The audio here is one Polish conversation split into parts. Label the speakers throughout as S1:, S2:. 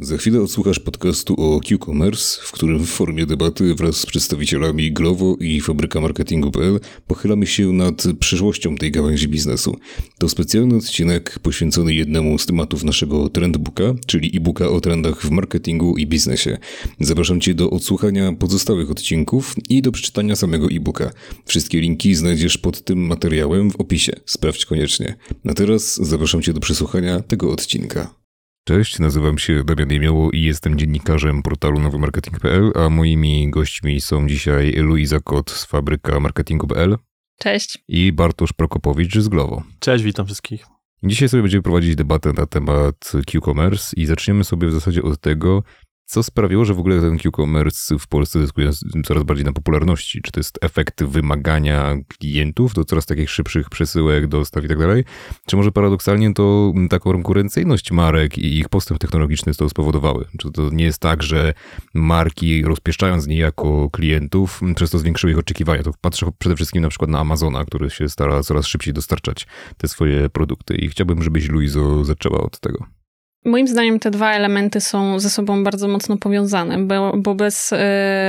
S1: Za chwilę odsłuchasz podcastu o Q-Commerce, w którym w formie debaty wraz z przedstawicielami Glovo i Fabryka Marketingu.pl pochylamy się nad przyszłością tej gałęzi biznesu. To specjalny odcinek poświęcony jednemu z tematów naszego trendbooka, czyli e-booka o trendach w marketingu i biznesie. Zapraszam Cię do odsłuchania pozostałych odcinków i do przeczytania samego e-booka. Wszystkie linki znajdziesz pod tym materiałem w opisie. Sprawdź koniecznie. A teraz zapraszam Cię do przesłuchania tego odcinka. Cześć, nazywam się Damian Jemioło i jestem dziennikarzem portalu nowymarketing.pl, a moimi gośćmi są dzisiaj Luiza Kot z fabryka marketingu.pl.
S2: Cześć.
S1: I Bartosz Prokopowicz z Glovo.
S3: Cześć, witam wszystkich.
S1: Dzisiaj sobie będziemy prowadzić debatę na temat Q-commerce i zaczniemy sobie w zasadzie od tego, co sprawiło, że w ogóle ten Q-commerce w Polsce zyskuje coraz bardziej na popularności? Czy to jest efekt wymagania klientów do coraz takich szybszych przesyłek, dostaw i tak dalej? Czy może paradoksalnie to taką konkurencyjność marek i ich postęp technologiczny to spowodowały? Czy to nie jest tak, że marki rozpieszczając niejako klientów, przez to zwiększyły ich oczekiwania? To patrzę przede wszystkim na przykład na Amazona, który się stara coraz szybciej dostarczać te swoje produkty i chciałbym, żebyś Luizo zaczęła od tego.
S2: Moim zdaniem te dwa elementy są ze sobą bardzo mocno powiązane, bo, bo bez y,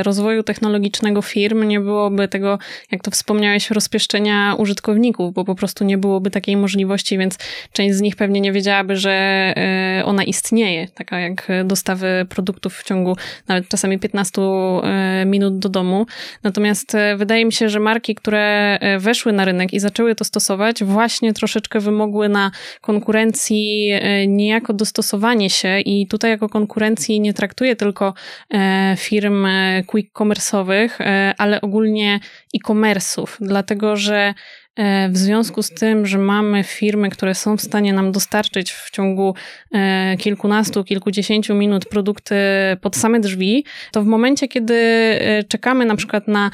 S2: rozwoju technologicznego firm nie byłoby tego, jak to wspomniałeś, rozpieszczenia użytkowników, bo po prostu nie byłoby takiej możliwości, więc część z nich pewnie nie wiedziałaby, że y, ona istnieje, taka jak dostawy produktów w ciągu nawet czasami 15 y, minut do domu. Natomiast wydaje mi się, że marki, które weszły na rynek i zaczęły to stosować, właśnie troszeczkę wymogły na konkurencji niejako dostosowania dostosowanie się i tutaj jako konkurencji nie traktuję tylko e, firm e, quick commerce'owych, e, ale ogólnie e-commerce'ów, dlatego że w związku z tym, że mamy firmy, które są w stanie nam dostarczyć w ciągu e, kilkunastu, kilkudziesięciu minut produkty pod same drzwi, to w momencie, kiedy e, czekamy na przykład na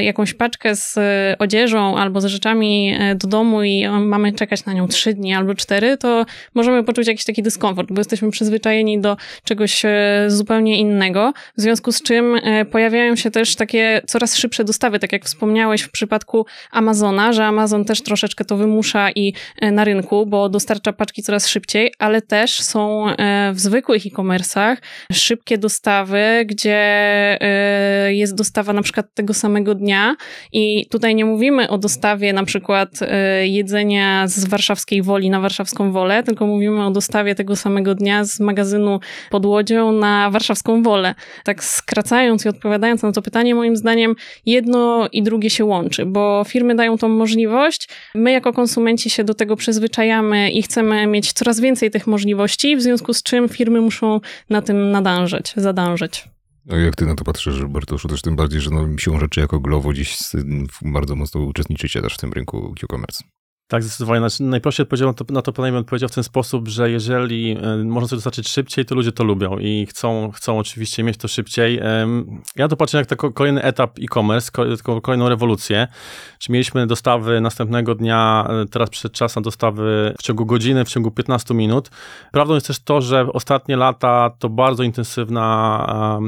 S2: jakąś paczkę z odzieżą albo z rzeczami do domu i mamy czekać na nią trzy dni albo cztery, to możemy poczuć jakiś taki dyskomfort, bo jesteśmy przyzwyczajeni do czegoś zupełnie innego. W związku z czym pojawiają się też takie coraz szybsze dostawy, tak jak wspomniałeś w przypadku Amazona, że Amazon też troszeczkę to wymusza i e, na rynku, bo dostarcza paczki coraz szybciej, ale też są e, w zwykłych e-commerce'ach szybkie dostawy, gdzie e, jest dostawa na przykład tego samego dnia i tutaj nie mówimy o dostawie na przykład jedzenia z warszawskiej Woli na warszawską Wolę, tylko mówimy o dostawie tego samego dnia z magazynu pod Łodzią na warszawską Wolę. Tak skracając i odpowiadając na to pytanie, moim zdaniem jedno i drugie się łączy, bo firmy dają tą możliwość. My jako konsumenci się do tego przyzwyczajamy i chcemy mieć coraz więcej tych możliwości, w związku z czym firmy muszą na tym nadążać, zadążać.
S1: A jak ty na to patrzysz, Bartoszu, też tym bardziej, że no, siłą rzeczy jako Glovo dziś bardzo mocno uczestniczycie też w tym rynku Q-commerce.
S3: Tak, zdecydowanie. Znaczy, najprościej odpowiedział na to, na to pytanie bym odpowiedział w ten sposób, że jeżeli e, można coś dostarczyć szybciej, to ludzie to lubią i chcą, chcą oczywiście mieć to szybciej. Ja to patrzę jak taki kolejny etap e-commerce, kolejną rewolucję. Czy mieliśmy dostawy następnego dnia, e, teraz przyszedł czas na dostawy w ciągu godziny, w ciągu 15 minut. Prawdą jest też to, że ostatnie lata to bardzo intensywna,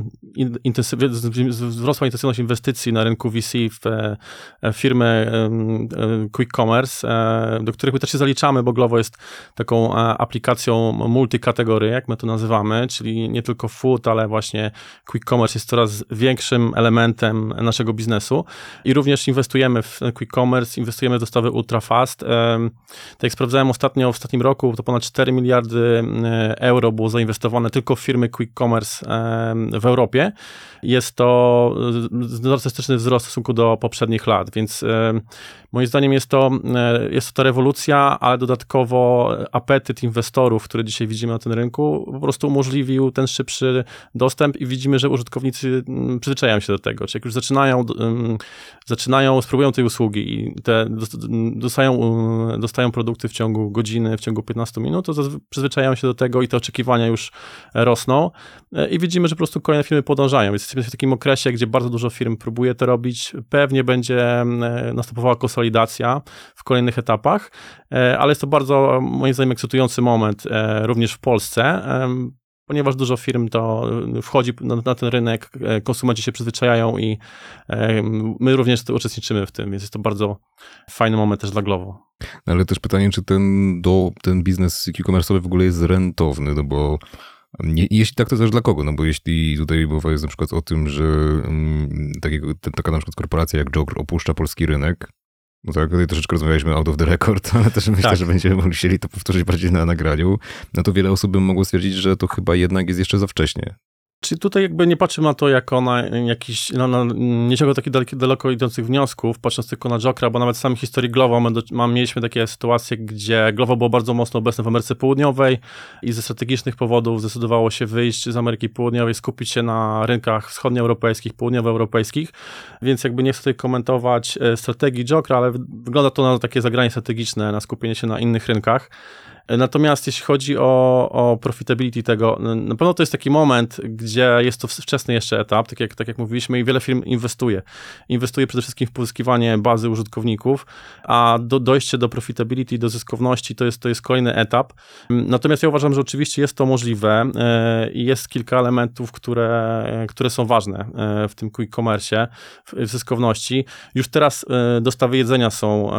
S3: intensyw, wzrosła intensywność inwestycji na rynku VC w e, firmy quick commerce do których my też się zaliczamy, bo Glovo jest taką e, aplikacją multikategorii, jak my to nazywamy, czyli nie tylko food, ale właśnie quick commerce jest coraz większym elementem naszego biznesu i również inwestujemy w quick commerce, inwestujemy w dostawy ultra fast. Tak jak sprawdzałem ostatnio, w ostatnim roku, to ponad 4 miliardy e, euro było zainwestowane tylko w firmy quick commerce w Europie. Jest to drastyczny wzrost w stosunku do poprzednich lat, więc moim zdaniem jest to jest to ta rewolucja, ale dodatkowo apetyt inwestorów, który dzisiaj widzimy na tym rynku, po prostu umożliwił ten szybszy dostęp i widzimy, że użytkownicy mm, przyzwyczajają się do tego. Czyli jak już zaczynają, mm, zaczynają spróbują tej usługi i te dostają, mm, dostają produkty w ciągu godziny, w ciągu 15 minut, to przyzwyczajają się do tego i te oczekiwania już rosną e, i widzimy, że po prostu kolejne firmy podążają. Więc jesteśmy w takim okresie, gdzie bardzo dużo firm próbuje to robić. Pewnie będzie następowała konsolidacja w kolejnych etapach, e, ale jest to bardzo, moim zdaniem, ekscytujący moment e, również w Polsce, ponieważ dużo firm to wchodzi na, na, ten rynek, e, konsumenci się przyzwyczajają i my również uczestniczymy w tym, więc jest to bardzo fajny moment też dla Glovo.
S1: Ale też pytanie, czy ten, do, ten biznes e-commerce'owy w ogóle jest rentowny, no bo Nie, jeśli tak, to też dla kogo? No bo jeśli tutaj mowa jest na przykład o tym, że takiego, taka na przykład korporacja jak Jogger opuszcza polski rynek, no tak, tutaj troszeczkę rozmawialiśmy out of the record, ale też myślę, tak. że będziemy musieli to powtórzyć bardziej na nagraniu, no to wiele osób by mogło stwierdzić, że to chyba jednak jest jeszcze za wcześnie.
S3: Czyli tutaj jakby nie patrzymy na to jako na jakiś, na, na, ciągle takich daleko, idących wniosków, patrząc tylko na Jokera, bo nawet w samej historii my, mieliśmy takie sytuacje, gdzie Glovo było bardzo mocno obecne w Ameryce Południowej i ze strategicznych powodów zdecydowało się wyjść z Ameryki Południowej, skupić się na rynkach wschodnioeuropejskich, południowoeuropejskich, więc jakby nie chcę tutaj komentować e, strategii Jokera, ale wygląda to na takie zagranie strategiczne, na skupienie się na innych rynkach. Natomiast jeśli chodzi o, o profitability tego, na pewno to jest taki moment, gdzie jest to wczesny jeszcze etap, tak jak, tak jak mówiliśmy, i wiele firm inwestuje. Inwestuje przede wszystkim w pozyskiwanie bazy użytkowników, a do, dojście do profitability, do zyskowności to jest, to jest kolejny etap. Natomiast ja uważam, że oczywiście jest to możliwe e, i jest kilka elementów, które, które są ważne e, w tym quick commerce, w zyskowności. Już teraz e, dostawy jedzenia są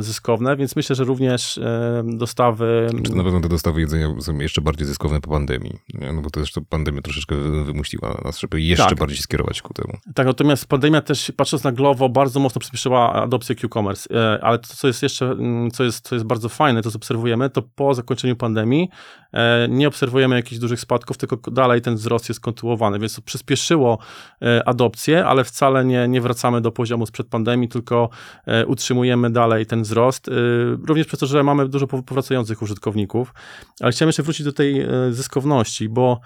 S3: zyskowne, więc myślę, że również dostawy
S1: czy na pewno te dostawy jedzenia są jeszcze bardziej zyskowne po pandemii? No bo to też to pandemia troszeczkę wymusiła nas, żeby jeszcze tak. bardziej skierować ku temu.
S3: Tak, natomiast pandemia też, patrząc na Glovo, bardzo mocno przyspieszyła adopcję Q-commerce. E, ale to, co jest jeszcze, mm, co jest, co jest bardzo fajne, to co obserwujemy, to po zakończeniu pandemii e, nie obserwujemy jakichś dużych spadków, tylko dalej ten wzrost jest kontynuowany, więc to przyspieszyło e, adopcję, ale wcale nie, nie wracamy do poziomu sprzed pandemii, tylko utrzymujemy dalej ten wzrost. Również przez to, że mamy dużo powracających użytkowników użytkowników, ale chciałem jeszcze wrócić do tej e, zyskowności, bo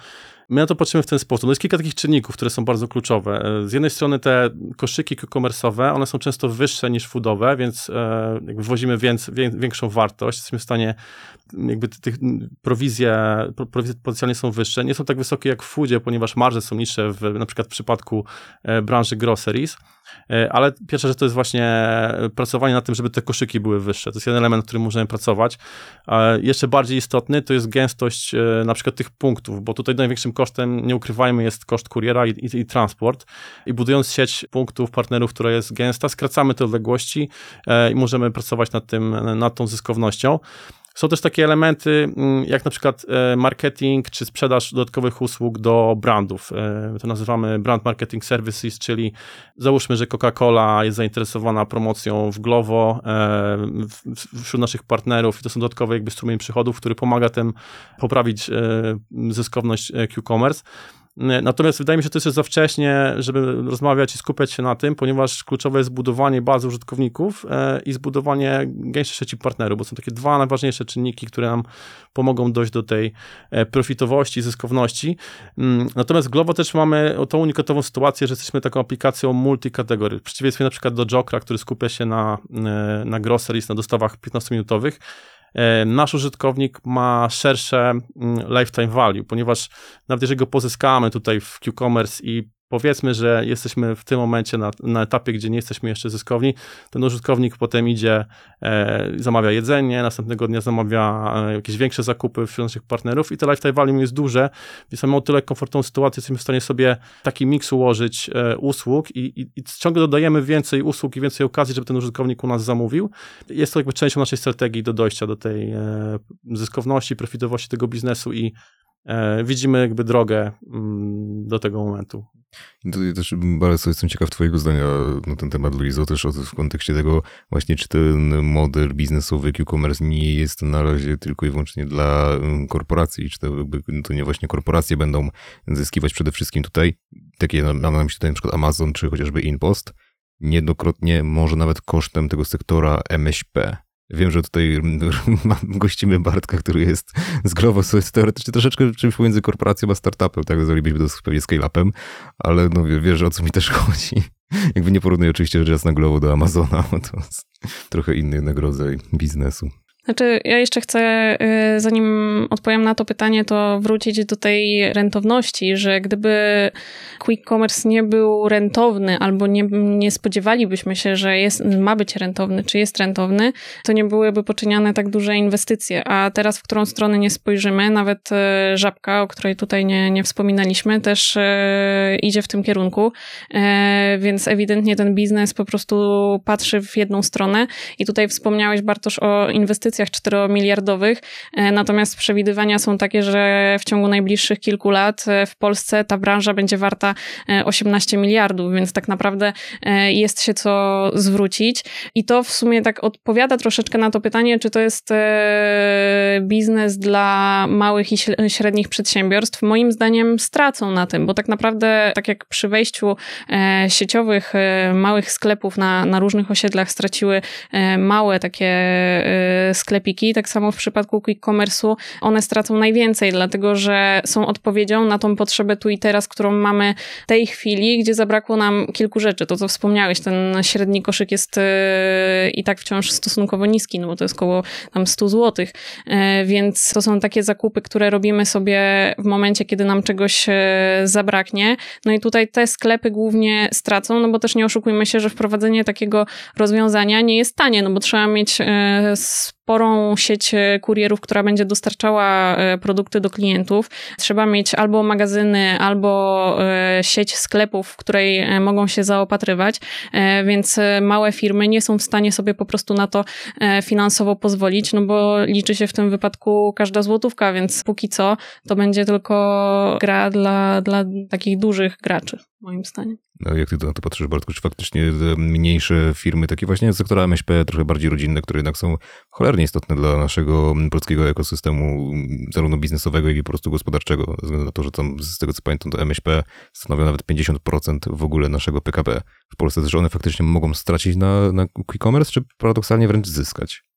S3: My na to patrzymy w ten sposób. No jest kilka takich czynników, które są bardzo kluczowe. E, z jednej strony te koszyki e-commerce'owe, one są często wyższe niż foodowe, więc e, jakby wwozimy więc, większą wartość. Jesteśmy w stanie, jakby tych prowizje, prowizje potencjalnie są wyższe. Nie są tak wysokie jak w foodzie, ponieważ marże są niższe w, na przykład w przypadku branży groceries. E, ale pierwsza rzecz to jest właśnie pracowanie nad tym, żeby te koszyki były wyższe. To jest jeden element, którym możemy pracować. Jeszcze bardziej istotny to jest gęstość e, na przykład tych punktów, bo tutaj największym kosztem, nie ukrywajmy, jest koszt kuriera i, i, i transport. I budując sieć punktów, partnerów, która jest gęsta, skracamy te odległości e, i możemy pracować nad tym, nad tą zyskownością. Są też takie elementy, mm, jak na przykład e, marketing czy sprzedaż dodatkowych usług do brandów. E, to nazywamy brand marketing services, czyli załóżmy, że Coca-Cola jest zainteresowana promocją w Glovo e, wśród naszych partnerów i to są dodatkowe jakby strumień przychodów, który pomaga tym poprawić zyskowność Q-commerce. Natomiast wydaje mi się, że to jest za wcześnie, żeby rozmawiać i skupiać się na tym, ponieważ kluczowe jest budowanie bazy użytkowników e, i zbudowanie gęstszej sieci partnerów, bo są takie dwa najważniejsze czynniki, które nam pomogą dojść do tej e, profitowości, zyskowności. Mm, natomiast Glovo też mamy tą unikatową sytuację, że jesteśmy taką aplikacją multikategorii. W przeciwieństwie na przykład do Jokra, który skupia się na, e, na groceries, na dostawach 15-minutowych, E, nasz użytkownik ma szersze mm, lifetime value, ponieważ nawet jeżeli go pozyskamy tutaj w Q-commerce i powiedzmy, że jesteśmy w tym momencie na, na, etapie, gdzie nie jesteśmy jeszcze zyskowni, ten użytkownik potem idzie, e, zamawia jedzenie, następnego dnia zamawia e, jakieś większe zakupy wśród naszych partnerów i to lifetime value jest duże, więc mamy o tyle komfortową sytuację, jesteśmy w stanie sobie taki miks ułożyć e, usług i, i, i, ciągle dodajemy więcej usług i więcej okazji, żeby ten użytkownik u nas zamówił. Jest to jakby częścią naszej strategii do dojścia do tej e, zyskowności, profitowości tego biznesu i widzimy jakby drogę mm, do tego momentu.
S1: Tutaj też bardzo jestem ciekaw twojego zdania na ten temat, Luizo, też w kontekście tego właśnie, czy ten model biznesowy Q-commerce nie jest na razie tylko i wyłącznie dla mm, korporacji, czy to, jakby, to nie właśnie korporacje będą zyskiwać przede wszystkim tutaj, takie mam na myśli tutaj na przykład Amazon, czy chociażby InPost, niejednokrotnie może nawet kosztem tego sektora MŚP, Wiem, że tutaj gościmy Bartka, który jest z co jest teoretycznie troszeczkę czymś pomiędzy korporacją a startupem, tak? Zrobilibyśmy to pewnie scale-upem, ale no wiesz, o co mi też chodzi. Jakby nie porównuję oczywiście rzecz jasna Glovo do Amazona, to jest trochę inny rodzaj biznesu.
S2: Znaczy, ja jeszcze chcę, y, zanim odpowiem na to pytanie, to wrócić do tej rentowności, że gdyby quick commerce nie był rentowny, albo nie, nie spodziewalibyśmy się, że jest, ma być rentowny, czy jest rentowny, to nie byłyby poczyniane tak duże inwestycje. A teraz, w którą stronę nie spojrzymy, nawet y, żabka, o której tutaj nie, nie wspominaliśmy, też y, idzie w tym kierunku, więc ewidentnie ten biznes po prostu patrzy w jedną stronę. I tutaj wspomniałeś, Bartosz, o inwestycjach inwestycjach 4-miliardowych, natomiast przewidywania są takie, że w ciągu najbliższych kilku lat w Polsce ta branża będzie warta 18 miliardów, więc tak naprawdę jest się co zwrócić. I to w sumie tak odpowiada troszeczkę na to pytanie, czy to jest biznes dla małych i średnich przedsiębiorstw. Moim zdaniem stracą na tym, bo tak naprawdę, tak jak przy wejściu sieciowych małych sklepów na, na różnych osiedlach straciły e, małe takie e, sklepiki, tak samo w przypadku quick one stracą najwięcej, dlatego że są odpowiedzią na tą potrzebę tu i teraz, którą mamy tej chwili, gdzie zabrakło nam kilku rzeczy. To, co wspomniałeś, ten średni koszyk jest e, i tak wciąż stosunkowo niski, no bo to jest około tam 100 zł, więc to są takie zakupy, które robimy sobie w momencie, kiedy nam czegoś zabraknie. No i tutaj te sklepy głównie stracą, no bo też nie oszukujmy się, że wprowadzenie takiego rozwiązania nie jest tanie, no bo trzeba mieć e, sporą sieć e, kurierów, która będzie dostarczała e, produkty do klientów. Trzeba mieć albo magazyny, albo sieć sklepów, w której mogą się zaopatrywać, więc małe firmy nie są w stanie sobie po prostu na to finansowo pozwolić, no bo liczy się w tym wypadku każda złotówka, więc póki co to będzie tylko gra dla, dla takich dużych graczy, moim zdaniem.
S1: No, jak ty na to patrzysz, Bartku, czy faktycznie mniejsze firmy, takie właśnie z sektora MŚP, trochę bardziej rodzinne, które jednak są cholernie istotne dla naszego polskiego ekosystemu, zarówno biznesowego, jak i po prostu gospodarczego, ze względu na to, że tam, z tego co pamiętam, to MŚP stanowią nawet 50% w ogóle naszego PKB. W Polsce też one faktycznie mogą stracić na, na e-commerce, czy paradoksalnie wręcz zyskać?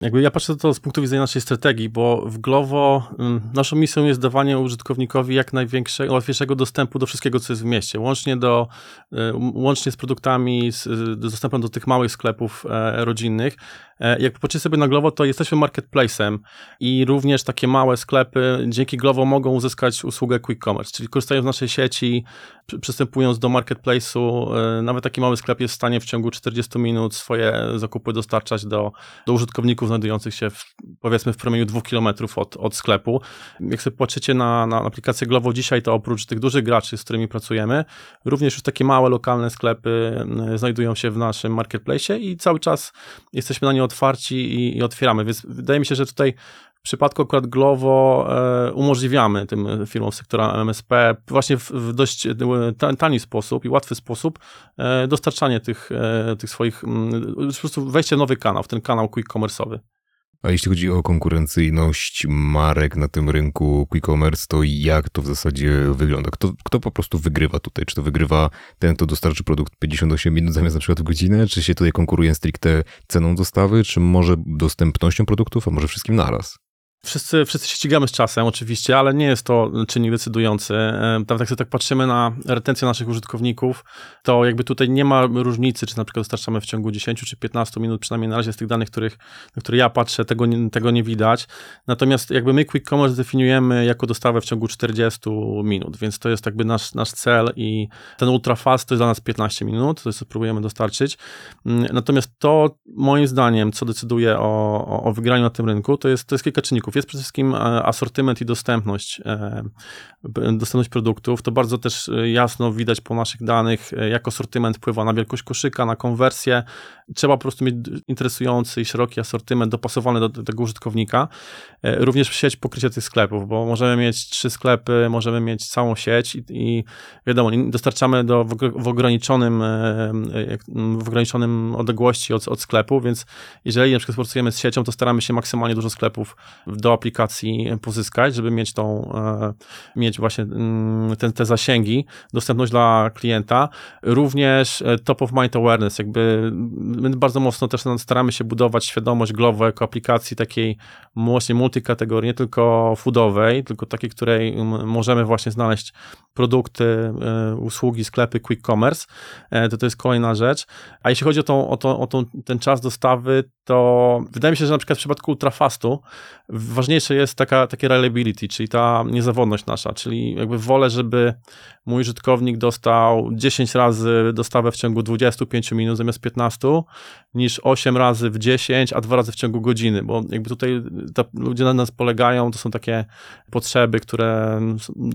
S3: Jakby ja patrzę to z punktu widzenia naszej strategii, bo w Glovo mm, naszą misją jest dawanie użytkownikowi jak największego, łatwiejszego dostępu do wszystkiego, co jest w mieście, łącznie, do, y, łącznie z produktami, z, z dostępem do tych małych sklepów e, rodzinnych. E, jak popatrzycie sobie na Glovo, to jesteśmy marketplacem i również takie małe sklepy dzięki Glovo mogą uzyskać usługę quick commerce, czyli korzystają z naszej sieci, przystępując do marketplace'u, e, nawet taki mały sklep jest w stanie w ciągu 40 minut swoje zakupy dostarczać do, do użytkowników znajdujących się w, powiedzmy w promieniu 2 km od, od sklepu. Jak sobie patrzycie na, na aplikację Glovo dzisiaj, to oprócz tych dużych graczy, z którymi pracujemy, również już takie małe, lokalne sklepy znajdują się w naszym marketplace i cały czas jesteśmy na nie otwarci i, i otwieramy, więc wydaje mi się, że tutaj przypadku akurat Glovo e, umożliwiamy tym firmom sektora MSP właśnie w, dość e, tani sposób i łatwy sposób e, dostarczanie tych, tych swoich, mm, po prostu wejście w nowy kanał, w ten kanał quick commerce'owy.
S1: A jeśli chodzi o konkurencyjność marek na tym rynku e-commerce, to jak to w zasadzie wygląda? Kto, kto po prostu wygrywa tutaj? Czy to wygrywa ten, kto dostarczy produkt 58 minut zamiast na przykład w godzinę? Czy się tutaj konkuruje stricte ceną dostawy? Czy może dostępnością produktów, a może wszystkim naraz?
S3: Wszyscy, wszyscy się ścigamy z czasem, oczywiście, ale nie jest to czynnik decydujący. Tam tak sobie tak patrzymy na retencję naszych użytkowników, to jakby tutaj nie ma różnicy, czy na przykład dostarczamy w ciągu 10 czy 15 minut, przynajmniej na razie z tych danych, których, na które ja patrzę, tego nie, tego nie widać. Natomiast jakby my Quick Commerce definiujemy jako dostawę w ciągu 40 minut, więc to jest jakby nasz, nasz cel i ten ultra fast to jest dla nas 15 minut, to jest co próbujemy dostarczyć. Mm, natomiast to moim zdaniem, co decyduje o, o, o wygraniu na tym rynku, to jest, to jest kilka czynników jest przede wszystkim e, asortyment i dostępność, e, dostępność produktów. To bardzo też e, jasno widać po naszych danych, jak asortyment wpływa na wielkość koszyka, na konwersję. Trzeba po prostu mieć interesujący i szeroki asortyment dopasowany do, tego użytkownika. Również sieć pokrycia tych sklepów, bo możemy mieć trzy sklepy, możemy mieć całą sieć i, i wiadomo, dostarczamy do, w, w, ograniczonym w ograniczonym odległości od, od sklepu, więc jeżeli na przykład współpracujemy z siecią, to staramy się maksymalnie dużo sklepów do aplikacji pozyskać, żeby mieć tą, e, mieć właśnie mm, te, te zasięgi, dostępność dla klienta. Również e, top of mind awareness, jakby my bardzo mocno też staramy się budować świadomość Glovo jako aplikacji takiej właśnie multikategorii, nie tylko foodowej, tylko takiej, której możemy właśnie znaleźć produkty, e, usługi, sklepy, quick commerce, to to jest kolejna rzecz. A jeśli chodzi o, tą, o, to, o tą, ten czas dostawy, to wydaje mi się, że na przykład w przypadku ultrafastu ważniejsze jest taka, takie reliability, czyli ta niezawodność nasza, czyli jakby wolę, żeby mój użytkownik dostał 10 razy dostawę w ciągu 25 minut zamiast 15, niż 8 razy w 10, a 2 razy w ciągu godziny, bo jakby tutaj ta, ludzie na nas polegają, to są takie potrzeby, które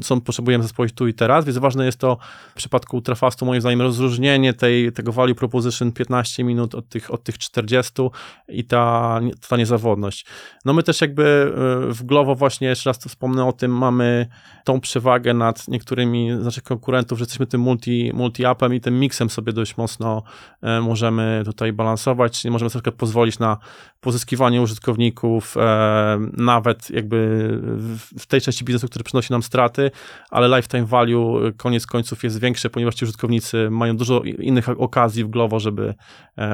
S3: są, potrzebujemy zaspokoić tu i teraz, więc ważne jest to w przypadku ultrafastu moim zdaniem rozróżnienie tej, tego value proposition 15 minut od tych, od tych 40 i ta, ta niezawodność. No my też jakby w Glovo właśnie, jeszcze raz to wspomnę o tym, mamy tą przewagę nad niektórymi naszych konkurentów, że jesteśmy tym multi, multi-appem i tym miksem sobie dość mocno e, możemy tutaj balansować, czyli możemy sobie pozwolić na pozyskiwanie użytkowników, e, nawet jakby w tej części biznesu, który przynosi nam straty, ale lifetime value koniec końców jest większe, ponieważ ci użytkownicy mają dużo innych okazji w Glovo, żeby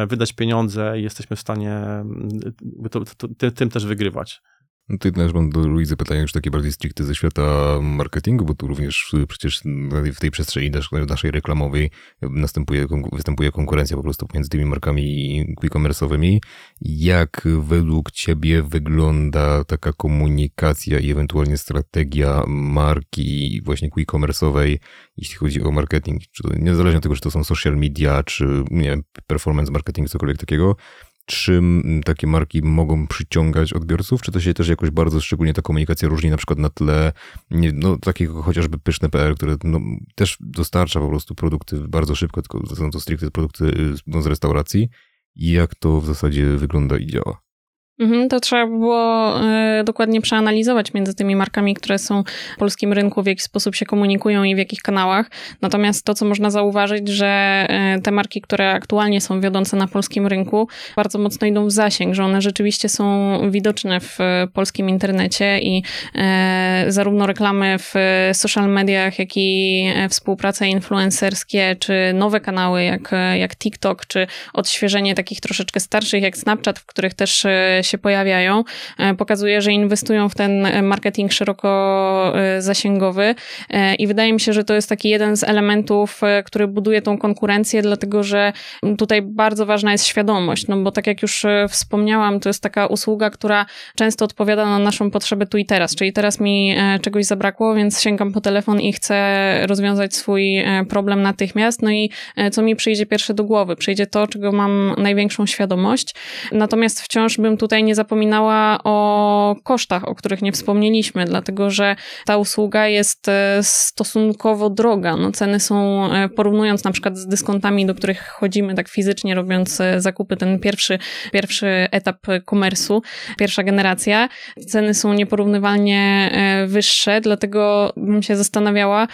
S3: wydać pieniądze i jesteśmy w stanie to, tym też wygrywać.
S1: No tutaj też mam do Luizy pytanie już takie bardziej stricte ze świata marketingu, bo tu również przecież w tej przestrzeni naszej reklamowej następuje, występuje konkurencja po prostu pomiędzy tymi markami e-commerce'owymi. Jak według ciebie wygląda taka komunikacja i ewentualnie strategia marki właśnie e-commerce'owej, jeśli chodzi o marketing? Czy to, niezależnie od tego, czy to są social media, czy nie performance marketing, cokolwiek takiego, czym takie marki mogą przyciągać odbiorców? Czy to się też jakoś bardzo szczególnie ta komunikacja różni na przykład na tle no, takiego chociażby pyszne.pl, które no, też dostarcza po prostu produkty bardzo szybko, tylko są to stricte produkty no, z restauracji. I jak to w zasadzie wygląda i działa?
S2: Mhm, to trzeba było e, dokładnie przeanalizować między tymi markami, które są w polskim rynku, w jaki sposób się komunikują i w jakich kanałach. Natomiast to, co można zauważyć, że e, te marki, które aktualnie są wiodące na polskim rynku, bardzo mocno idą w zasięg, że one rzeczywiście są widoczne w e, polskim internecie i zarówno reklamy w social mediach, jak i współprace influencerskie, czy nowe kanały jak, jak TikTok, czy odświeżenie takich troszeczkę starszych jak Snapchat, w których też się pojawiają, e, pokazuje, że inwestują w ten e, marketing szeroko e, zasięgowy i wydaje mi się, że to jest taki jeden z elementów, który buduje tą konkurencję, dlatego że tutaj bardzo ważna jest świadomość, no bo tak jak już wspomniałam, to jest taka usługa, która często odpowiada na naszą potrzebę tu i teraz, czyli teraz mi czegoś zabrakło, więc sięgam po telefon i chcę rozwiązać swój problem natychmiast, no i co mi przyjdzie pierwsze do głowy? Przyjdzie to, czego mam największą świadomość, natomiast wciąż bym tutaj tutaj nie zapominała o kosztach, o których nie wspomnieliśmy, dlatego że ta usługa jest e, stosunkowo droga. No, ceny są, e, porównując na przykład z dyskontami, do których chodzimy tak fizycznie, robiąc e, zakupy, ten pierwszy, pierwszy etap komersu, pierwsza generacja, ceny są nieporównywalnie wyższe, dlatego bym się zastanawiała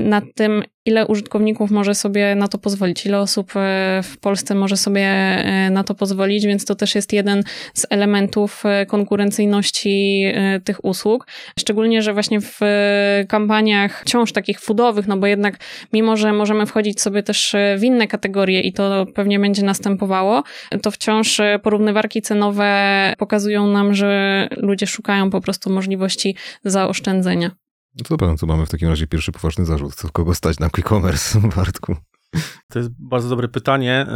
S2: nad tym, ile użytkowników może sobie na to pozwolić, ile osób e, w Polsce może sobie e, na to pozwolić, więc to też jest jeden z elementów e, konkurencyjności tych usług. Szczególnie, że właśnie w kampaniach wciąż takich foodowych, no bo jednak mimo, że możemy wchodzić sobie też w inne kategorie i to pewnie będzie następowało, to wciąż porównywarki cenowe pokazują nam, że ludzie szukają po prostu możliwości zaoszczędzenia.
S1: No to dobra, co mamy w takim razie pierwszy poważny zarzut. Co kogo stać na e-commerce, Bartku?
S3: To jest bardzo dobre pytanie,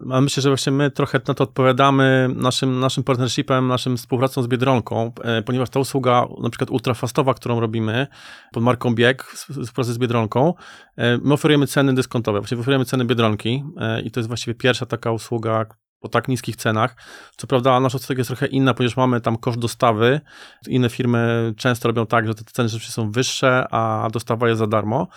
S3: myślę, że właśnie my trochę na to odpowiadamy naszym, naszym partnershipem, naszym współpracą z Biedronką, e, ponieważ ta usługa, na przykład ultrafastowa, którą robimy pod marką Bieg, współpracy z Biedronką, e, my oferujemy ceny dyskontowe, właściwie oferujemy ceny Biedronki e, i to jest właściwie pierwsza taka usługa, po tak niskich cenach. Co prawda nasza strategia jest trochę inna, ponieważ mamy tam koszt dostawy. Inne firmy często robią tak, że te ceny rzeczywiście są wyższe, a dostawa jest za darmo.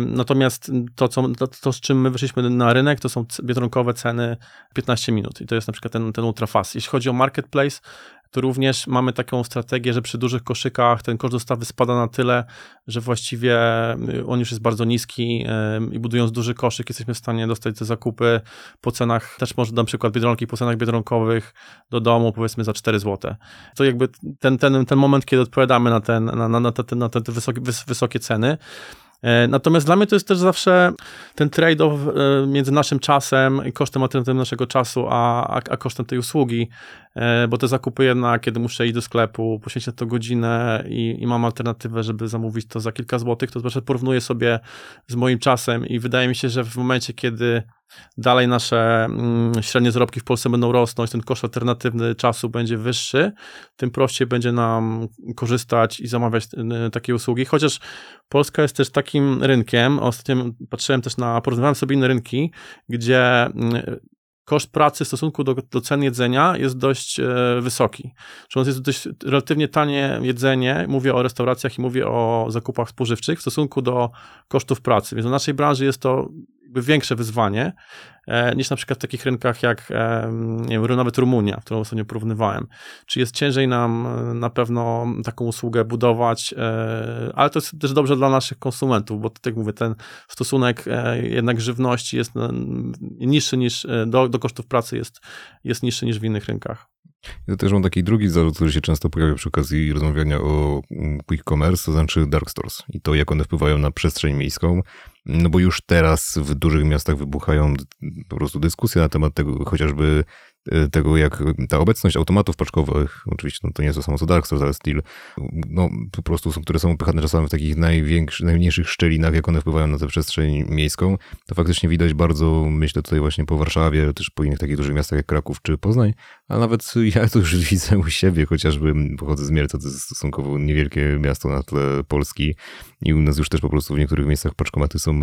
S3: Natomiast to, co, to, to, z czym my wyszliśmy na rynek, to są biedronkowe ceny 15 minut i to jest na przykład ten, ten ultrafast. Jeśli chodzi o marketplace, to również mamy taką strategię, że przy dużych koszykach ten koszt dostawy spada na tyle, że właściwie y, on już jest bardzo niski i budując duży koszyk jesteśmy w stanie dostać te zakupy po cenach, też może dam przykład Biedronki, po cenach biedronkowych do domu powiedzmy za 4 zł. To jakby ten, ten, ten moment, kiedy odpowiadamy na, ten, na, na, na te, na te wysokie, wysokie ceny, E, natomiast dla mnie to jest też zawsze ten trade-off e, między naszym czasem i kosztem alternatywnym naszego czasu, a, a, a, kosztem tej usługi, bo te zakupy jednak, kiedy muszę iść do sklepu, poświęcić to godzinę i, i mam alternatywę, żeby zamówić to za kilka złotych, to zawsze porównuję sobie z moim czasem i wydaje mi się, że w momencie, kiedy dalej nasze mm, średnie zarobki w Polsce będą rosnąć, ten koszt alternatywny czasu będzie wyższy, tym prościej będzie nam korzystać i zamawiać y, takie usługi. Chociaż Polska jest też takim rynkiem, ostatnio patrzyłem też na, porównywałem sobie inne rynki, gdzie mm, koszt pracy w stosunku do, do cen jedzenia jest dość e, wysoki. Czyli jest dość relatywnie tanie jedzenie, mówię o restauracjach i mówię o zakupach spożywczych w stosunku do kosztów pracy. Więc w naszej branży jest to większe wyzwanie e, niż na przykład w takich rynkach jak e, nie wiem, nawet Rumunia, którą ostatnio porównywałem. Czy jest ciężej nam e, na pewno taką usługę budować, ale to jest też dobrze dla naszych konsumentów, bo tak jak mówię, ten stosunek jednak żywności jest niższy niż do, do kosztów pracy jest, jest niższy niż w innych rynkach.
S1: Ja też mam taki drugi zarzut, który się często pojawia przy okazji rozmawiania o mm, quick commerce, to znaczy dark stores i to, jak one wpływają na przestrzeń miejską. No bo już teraz w dużych miastach wybuchają po prostu dyskusje na temat tego, chociażby tego, jak ta obecność automatów paczkowych, oczywiście no to nie jest to samo co Darkstore, ale Steel, no po prostu są, które są upychane czasami w takich największych, najmniejszych szczelinach, jak one wpływają na tę przestrzeń miejską, to faktycznie widać bardzo, myślę tutaj właśnie po Warszawie, też po innych takich dużych miastach jak Kraków czy Poznań, ale nawet ja to już widzę u siebie, chociażby pochodzę z Mielca, to jest stosunkowo niewielkie miasto na tle Polski i u nas już też po prostu w niektórych miejscach paczkomaty są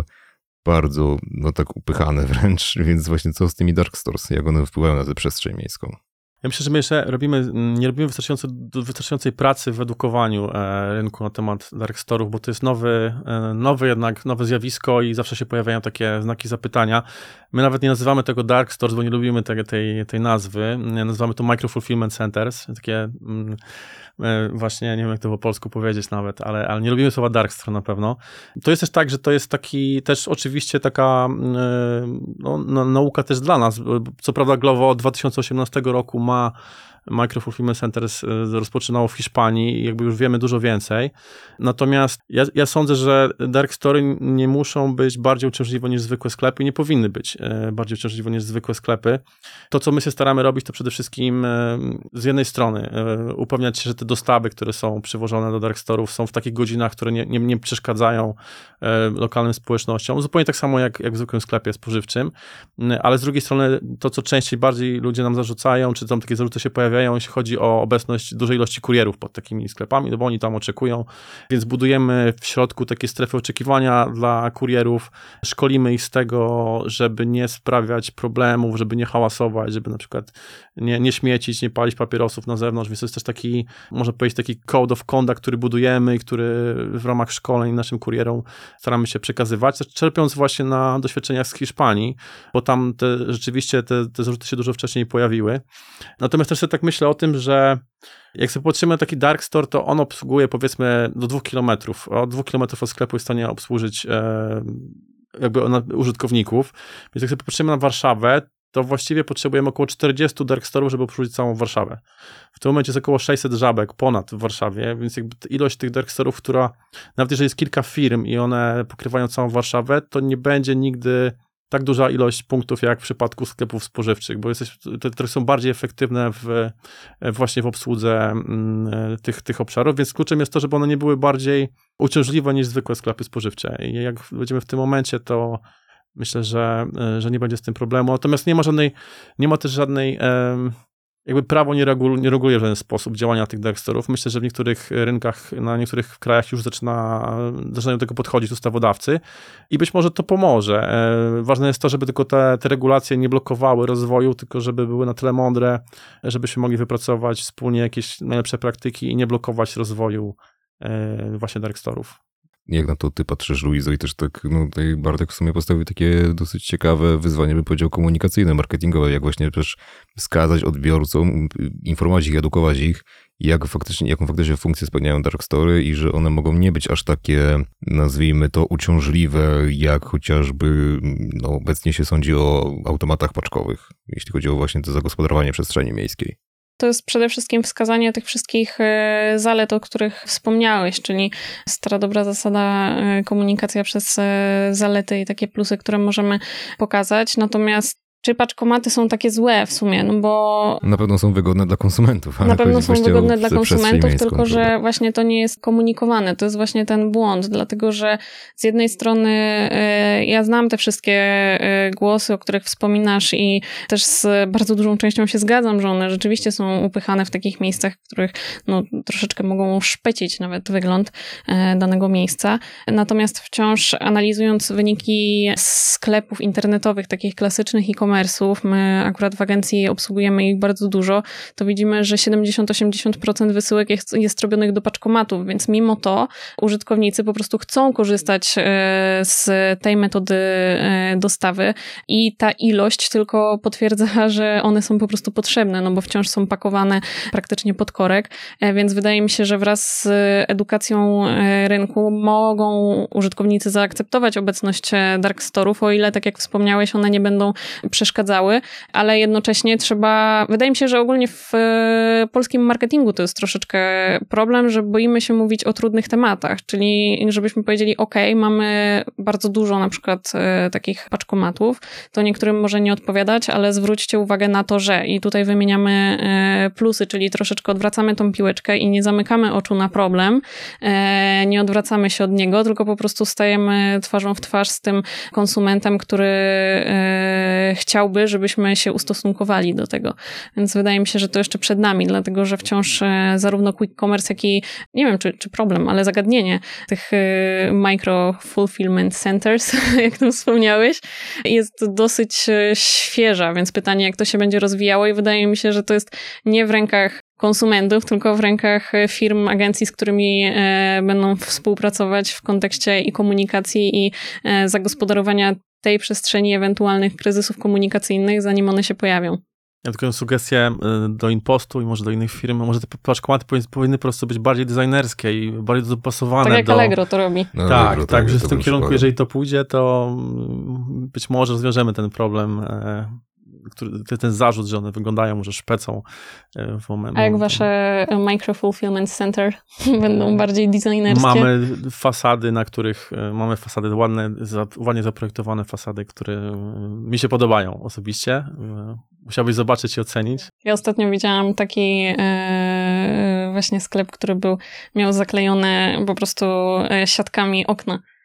S1: bardzo, no tak upychane wręcz, więc właśnie co z tymi dark stores, jak one wpływają na tę przestrzeń miejską?
S3: Ja myślę, że my jeszcze robimy, nie robimy wystarczająco, wystarczającej pracy w edukowaniu e, rynku na temat dark store'ów, bo to jest nowy, e, nowy jednak, nowe zjawisko i zawsze się pojawiają takie znaki zapytania. My nawet nie nazywamy tego dark stores, bo nie lubimy tej, tej, tej nazwy. Nazywamy to micro fulfillment centers, takie mm, E, właśnie, nie wiem jak to po polsku powiedzieć nawet, ale, ale nie lubimy słowa darkstore na pewno. To jest też tak, że to jest taki, też oczywiście taka e, no, no, nauka też dla nas. Co prawda Glovo od 2018 roku ma Micro Fulfillment Centers e, rozpoczynało w Hiszpanii jakby już wiemy dużo więcej. Natomiast ja, ja sądzę, że dark story nie muszą być bardziej uciążliwe niż zwykłe sklepy i nie powinny być e, bardziej uciążliwe niż zwykłe sklepy. To, co my się staramy robić, to przede wszystkim e, z jednej strony upewniać się, że te dostawy, które są przywożone do dark storów są w takich godzinach, które nie, nie, nie przeszkadzają lokalnym społecznościom, zupełnie tak samo jak, jak w zwykłym sklepie spożywczym, ale z drugiej strony to, co częściej bardziej ludzie nam zarzucają, czy tam takie zarzuty się pojawiają, pojawiają, jeśli chodzi o obecność dużej ilości kurierów pod takimi sklepami, no bo oni tam oczekują, więc budujemy w środku takie strefy oczekiwania dla kurierów, szkolimy ich z tego, żeby nie sprawiać problemów, żeby nie hałasować, żeby na przykład nie, nie śmiecić, nie palić papierosów na zewnątrz, więc to jest też taki, można powiedzieć, taki code of conduct, który budujemy i który w ramach szkoleń naszym kurierom staramy się przekazywać, czerpiąc właśnie na doświadczeniach z Hiszpanii, bo tam te, rzeczywiście te, te zarzuty się dużo wcześniej pojawiły. Natomiast też tak myślę o tym, że jak sobie patrzymy na taki dark store, to on obsługuje powiedzmy do dwóch kilometrów. Od dwóch kilometrów od sklepu jest w stanie obsłużyć e, jakby użytkowników. Więc jak sobie popatrzymy na Warszawę, to właściwie potrzebujemy około 40 dark store'ów, żeby obsłużyć całą Warszawę. W tym momencie jest około 600 żabek ponad w Warszawie, więc jakby ilość tych dark store'ów, która, nawet jeżeli jest kilka firm i one pokrywają całą Warszawę, to nie będzie nigdy tak duża ilość punktów jak w przypadku sklepów spożywczych, bo jesteś, te, te są bardziej efektywne w, właśnie w obsłudze mm, tych, tych obszarów, więc kluczem jest to, żeby one nie były bardziej uciążliwe niż zwykłe sklepy spożywcze. I jak będziemy w tym momencie, to myślę, że, że nie będzie z tym problemu. Natomiast nie ma żadnej, nie ma też żadnej jakby prawo nie, nie reguluje w żaden sposób działania tych dexterów. Myślę, że w niektórych rynkach, na niektórych krajach już zaczyna, zaczynają do tego podchodzić ustawodawcy i być może to pomoże. E, ważne jest to, żeby tylko te, te regulacje nie blokowały rozwoju, tylko żeby były na tyle mądre, żebyśmy mogli wypracować wspólnie jakieś najlepsze praktyki i nie blokować rozwoju e, właśnie dexterów
S1: jak na to ty patrzysz, Luizo, i też tak, no tutaj Bartek w sumie postawił takie dosyć ciekawe wyzwanie, bym powiedział, komunikacyjne, marketingowe, jak właśnie też wskazać odbiorcom, informować ich, edukować ich, jak faktycznie, jaką faktycznie funkcję spełniają dark story i że one mogą nie być aż takie, nazwijmy to, uciążliwe, jak chociażby no, obecnie się sądzi o automatach paczkowych, jeśli chodzi o właśnie to zagospodarowanie przestrzeni miejskiej.
S2: To jest przede wszystkim wskazanie tych wszystkich e, zalet, o których wspomniałeś, czyli stara dobra zasada e, komunikacja przez e, zalety i takie plusy, które możemy pokazać. Natomiast czy paczkomaty są takie złe w sumie, no bo...
S1: Na pewno są wygodne dla konsumentów.
S2: Na pewno są wygodne dla konsumentów, tylko że właśnie to nie jest komunikowane. To jest właśnie ten błąd, dlatego że z jednej strony e, ja znam te wszystkie e, głosy, o których wspominasz i też z bardzo dużą częścią się zgadzam, że one rzeczywiście są upychane w takich miejscach, w których no, troszeczkę mogą szpecić nawet wygląd e, danego miejsca. Natomiast wciąż analizując wyniki sklepów internetowych, takich klasycznych e-commerce'ów, my akurat w agencji obsługujemy ich bardzo dużo, to widzimy, że 70-80% wysyłek jest, jest robionych do paczkomatów, więc mimo to użytkownicy po prostu chcą korzystać e, z tej metody e, dostawy. I ta ilość tylko potwierdza, że one są po prostu potrzebne, no bo wciąż są pakowane praktycznie pod korek, e, więc wydaje mi się, że wraz z edukacją rynku mogą użytkownicy zaakceptować obecność dark store'ów, o ile, tak jak wspomniałeś, one nie będą przeszkadzały, ale jednocześnie trzeba, wydaje mi się, że ogólnie w polskim marketingu to jest troszeczkę problem, że boimy się mówić o trudnych tematach, czyli żebyśmy powiedzieli, ok, mamy bardzo dużo na przykład e, takich paczkomatów, to niektórym może nie odpowiadać, ale zwróćcie uwagę na to, że i tutaj wymieniamy e, plusy, czyli troszeczkę odwracamy tą piłeczkę i nie zamykamy oczu na problem, e, nie odwracamy się od niego, tylko po prostu stajemy twarzą w twarz z tym konsumentem, który chciałby, żebyśmy się ustosunkowali do tego. Więc wydaje mi się, że to jeszcze przed nami, dlatego że wciąż zarówno quick commerce, jak i nie wiem, czy, czy problem, ale zagadnienie tych y, micro fulfillment centers, jak tu wspomniałeś, jest dosyć y, świeża, więc pytanie, jak to się będzie rozwijało i wydaje mi się, że to jest nie w rękach konsumentów, tylko w rękach firm, agencji, z którymi e, będą współpracować w kontekście i komunikacji, i e, zagospodarowania tej przestrzeni ewentualnych kryzysów komunikacyjnych, zanim one się pojawią.
S3: Ja tylko sugestię y, do Impostu i może do innych firm, może te paczkomaty powinny, powinny po prostu być bardziej designerskie i bardziej dopasowane
S2: tak jak
S3: do...
S2: Allegro to robi.
S3: No, tak, Allegro, tak, tak, że w tym kierunku, jeżeli to pójdzie, to mm, być może rozwiążemy ten problem e, który, ten zarzut, że one wyglądają, że szpecą
S2: e, w momencie. A jak wasze Micro Fulfillment Center będą bardziej designerskie?
S3: Mamy fasady, na których e, mamy fasady ładne, ładnie zaprojektowane fasady, które e, mi się podobają osobiście. Musiałbyś zobaczyć i ocenić.
S2: Ja ostatnio widziałam taki e, właśnie sklep, który był, miał zaklejone po prostu siatkami okna E,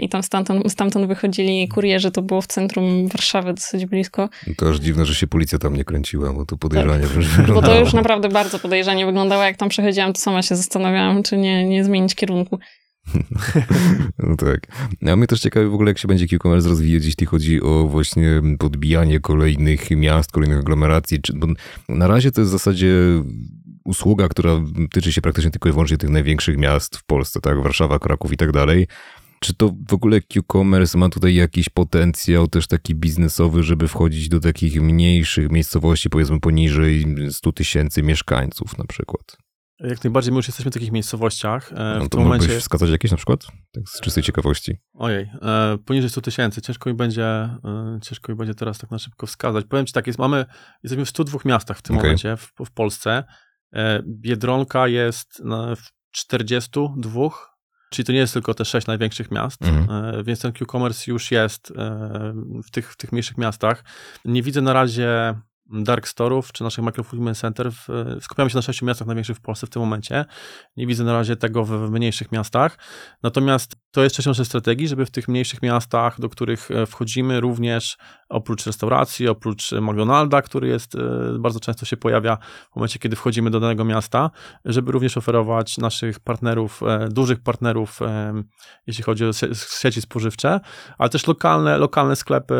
S2: i tam stamtąd, stamtąd wychodzili kurierzy, to było w centrum Warszawy dosyć blisko.
S1: To aż dziwne, że się policja tam nie kręciła, bo to podejrzanie tak.
S2: wyglądało. Bo to już naprawdę bardzo podejrzanie wyglądało, jak tam przechodziłam, to sama się zastanawiałam, czy nie, nie zmienić kierunku.
S1: No tak. A mnie też ciekawi w ogóle, jak się będzie e-commerce rozwijać, jeśli chodzi o właśnie podbijanie kolejnych miast, kolejnych aglomeracji. Bo na razie to jest w zasadzie usługa, która tyczy się praktycznie tylko i wyłącznie tych największych miast w Polsce, tak? Warszawa, Kraków i tak dalej. Czy to w ogóle Q-commerce ma tutaj jakiś potencjał też taki biznesowy, żeby wchodzić do takich mniejszych miejscowości, powiedzmy poniżej 100 tysięcy mieszkańców na przykład?
S3: Jak najbardziej, my już jesteśmy w takich miejscowościach.
S1: E, no to momencie... wskazać jakieś na przykład? Tak z czystej ciekawości.
S3: Ojej, e, poniżej 100 tysięcy. Ciężko mi będzie e, ciężko mi będzie teraz tak na szybko wskazać. Powiem ci tak, jest, mamy, jesteśmy w 102 miastach w tym okay. momencie w, w Polsce. E, Biedronka jest w 42 Czyli to nie jest tylko te sześć największych miast, mhm. E, więc ten Q-commerce już jest e, w tych, w tych mniejszych miastach. Nie widzę na razie dark store'ów czy naszych microfulfillment center. Skupiamy się na sześciu miastach największych w Polsce w tym momencie. Nie widzę na razie tego w, w mniejszych miastach. Natomiast to jest częścią naszej strategii, żeby w tych mniejszych miastach, do których e, wchodzimy, również oprócz restauracji, oprócz McDonalda, który jest, e, bardzo często się pojawia w momencie, kiedy wchodzimy do danego miasta, żeby również oferować naszych partnerów, e, dużych partnerów, jeśli chodzi o sieci spożywcze, ale też lokalne, lokalne sklepy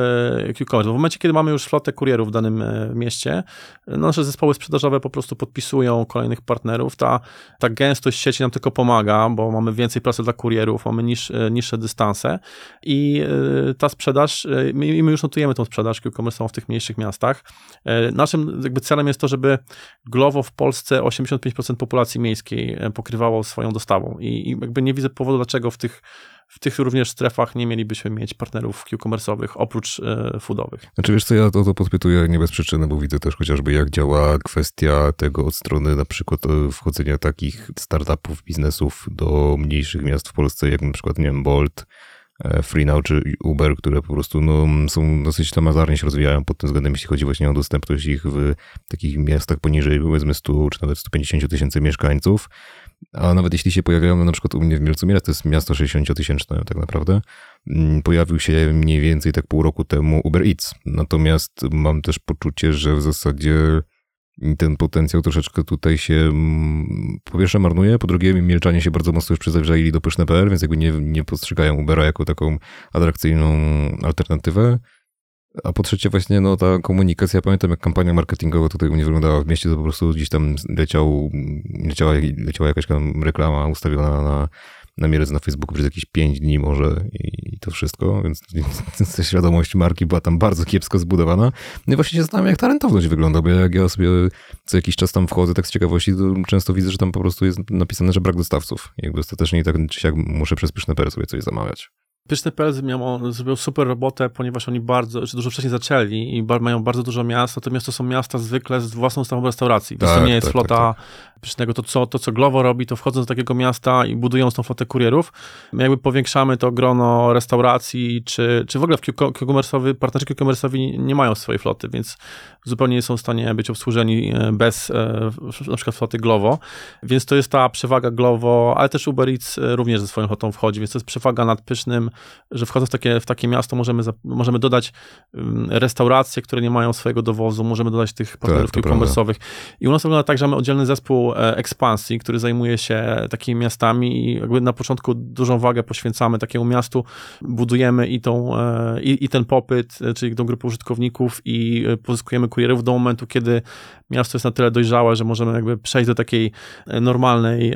S3: Q-commerce. W momencie, kiedy mamy już flotę kurierów w danym mieście, nasze zespoły sprzedażowe po prostu podpisują kolejnych partnerów. Ta, ta gęstość sieci nam tylko pomaga, bo mamy więcej pracy dla kurierów, mamy niż, niższe dystanse i e, ta sprzedaż, e, my, my już notujemy tą sprzedaż e-commerce w tych mniejszych miastach. E, naszym jakby celem jest to, żeby Glovo w Polsce 85% populacji miejskiej pokrywało swoją dostawą i, i jakby nie widzę powodu, dlaczego w tych w tych również strefach nie mielibyśmy mieć partnerów Q-commerce'owych oprócz e, foodowych.
S1: Znaczy wiesz co, ja to, to podpytuję nie bez przyczyny, bo widzę też chociażby jak działa kwestia tego od strony na przykład e, wchodzenia takich startupów, biznesów do mniejszych miast w Polsce, jak na przykład, nie wiem, Bolt, e, FreeNow czy Uber, które po prostu no, są dosyć tamazarnie się rozwijają pod tym względem, jeśli chodzi właśnie o dostępność ich w takich miastach poniżej powiedzmy 100 czy nawet 150 tysięcy mieszkańców. A nawet jeśli się pojawiają, no na przykład u mnie w Mielcu to jest miasto 60-tysięczne tak naprawdę, mm, pojawił się mniej więcej tak pół roku temu Uber Eats. Natomiast mam też poczucie, że w zasadzie ten potencjał troszeczkę tutaj się mm, po pierwsze marnuje, po drugie Mielczanie się bardzo mocno już przyzwyczaili do pyszne.pl, więc jakby nie, nie postrzegają Ubera jako taką atrakcyjną alternatywę. A po trzecie właśnie no ta komunikacja, pamiętam jak kampania marketingowa tutaj u mnie wyglądała w mieście, to po prostu gdzieś tam leciał, leciała, leciała jakaś tam reklama ustawiona na, na mielec na Facebooku przez jakieś 5 dni może i to wszystko, więc świadomość marki była tam bardzo kiepsko zbudowana. No i właśnie się zastanawiam, jak ta rentowność wygląda, bo jak ja sobie co jakiś czas tam wchodzę tak z ciekawości, to często widzę, że tam po prostu jest napisane, że brak dostawców. Jakby ostatecznie i tak czy siak muszę przez pyszne pery sobie coś zamawiać.
S3: Pyszny.pl miał, zrobił super robotę, ponieważ oni bardzo, dużo wcześniej zaczęli i bar, mają bardzo dużo miast, natomiast to są miasta zwykle z własną stawą restauracji. Tak, to nie jest tak, flota tak, tak. Pysznego. To co, to, co Glovo robi, to wchodzą do takiego miasta i budują tą flotę kurierów. My jakby powiększamy to grono restauracji, czy, czy w ogóle w Q-commerce'owy, partnerzy Q-commerce'owi nie mają swojej floty, więc zupełnie nie są w stanie być obsłużeni e, bez e, na przykład floty Glovo. Więc to jest ta przewaga Glovo, ale też Uber Eats e, również ze swoją flotą wchodzi, więc to jest przewaga nad Pysznym że wchodząc w takie, w takie miasto możemy, możemy dodać restauracje, które nie mają swojego dowozu, możemy dodać tych partnerów tak, e-commerce'owych. I u nas wygląda tak, że mamy oddzielny zespół e, ekspansji, który zajmuje się takimi miastami i jakby na początku dużą wagę poświęcamy takiemu miastu, budujemy i, tą, e, i, i ten popyt, e, czyli tą grupę użytkowników i pozyskujemy kurierów do momentu, kiedy miasto jest na tyle dojrzałe, że możemy jakby przejść do takiej normalnej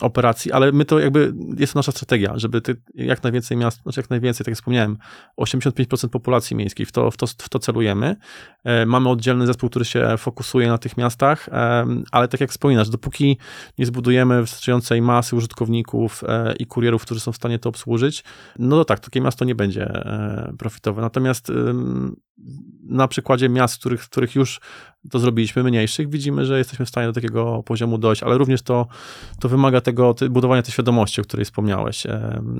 S3: operacji, ale my to jakby, jest to nasza strategia, żeby jak najwięcej miast, znaczy jak najwięcej, tak jak wspomniałem, 85% populacji miejskiej, w to, w to, w to celujemy. E, mamy oddzielny zespół, który się fokusuje na tych miastach, e, ale tak jak wspominasz, dopóki nie zbudujemy wystarczającej masy użytkowników e, i kurierów, którzy są w stanie to obsłużyć, no to tak, takie miasto nie będzie profitowe. Natomiast na przykładzie miast, w których, w których już to zrobiliśmy, mniejszych, widzimy, że jesteśmy w stanie do takiego poziomu dojść, ale również to, to wymaga tego budowania tej świadomości, o której wspomniałeś.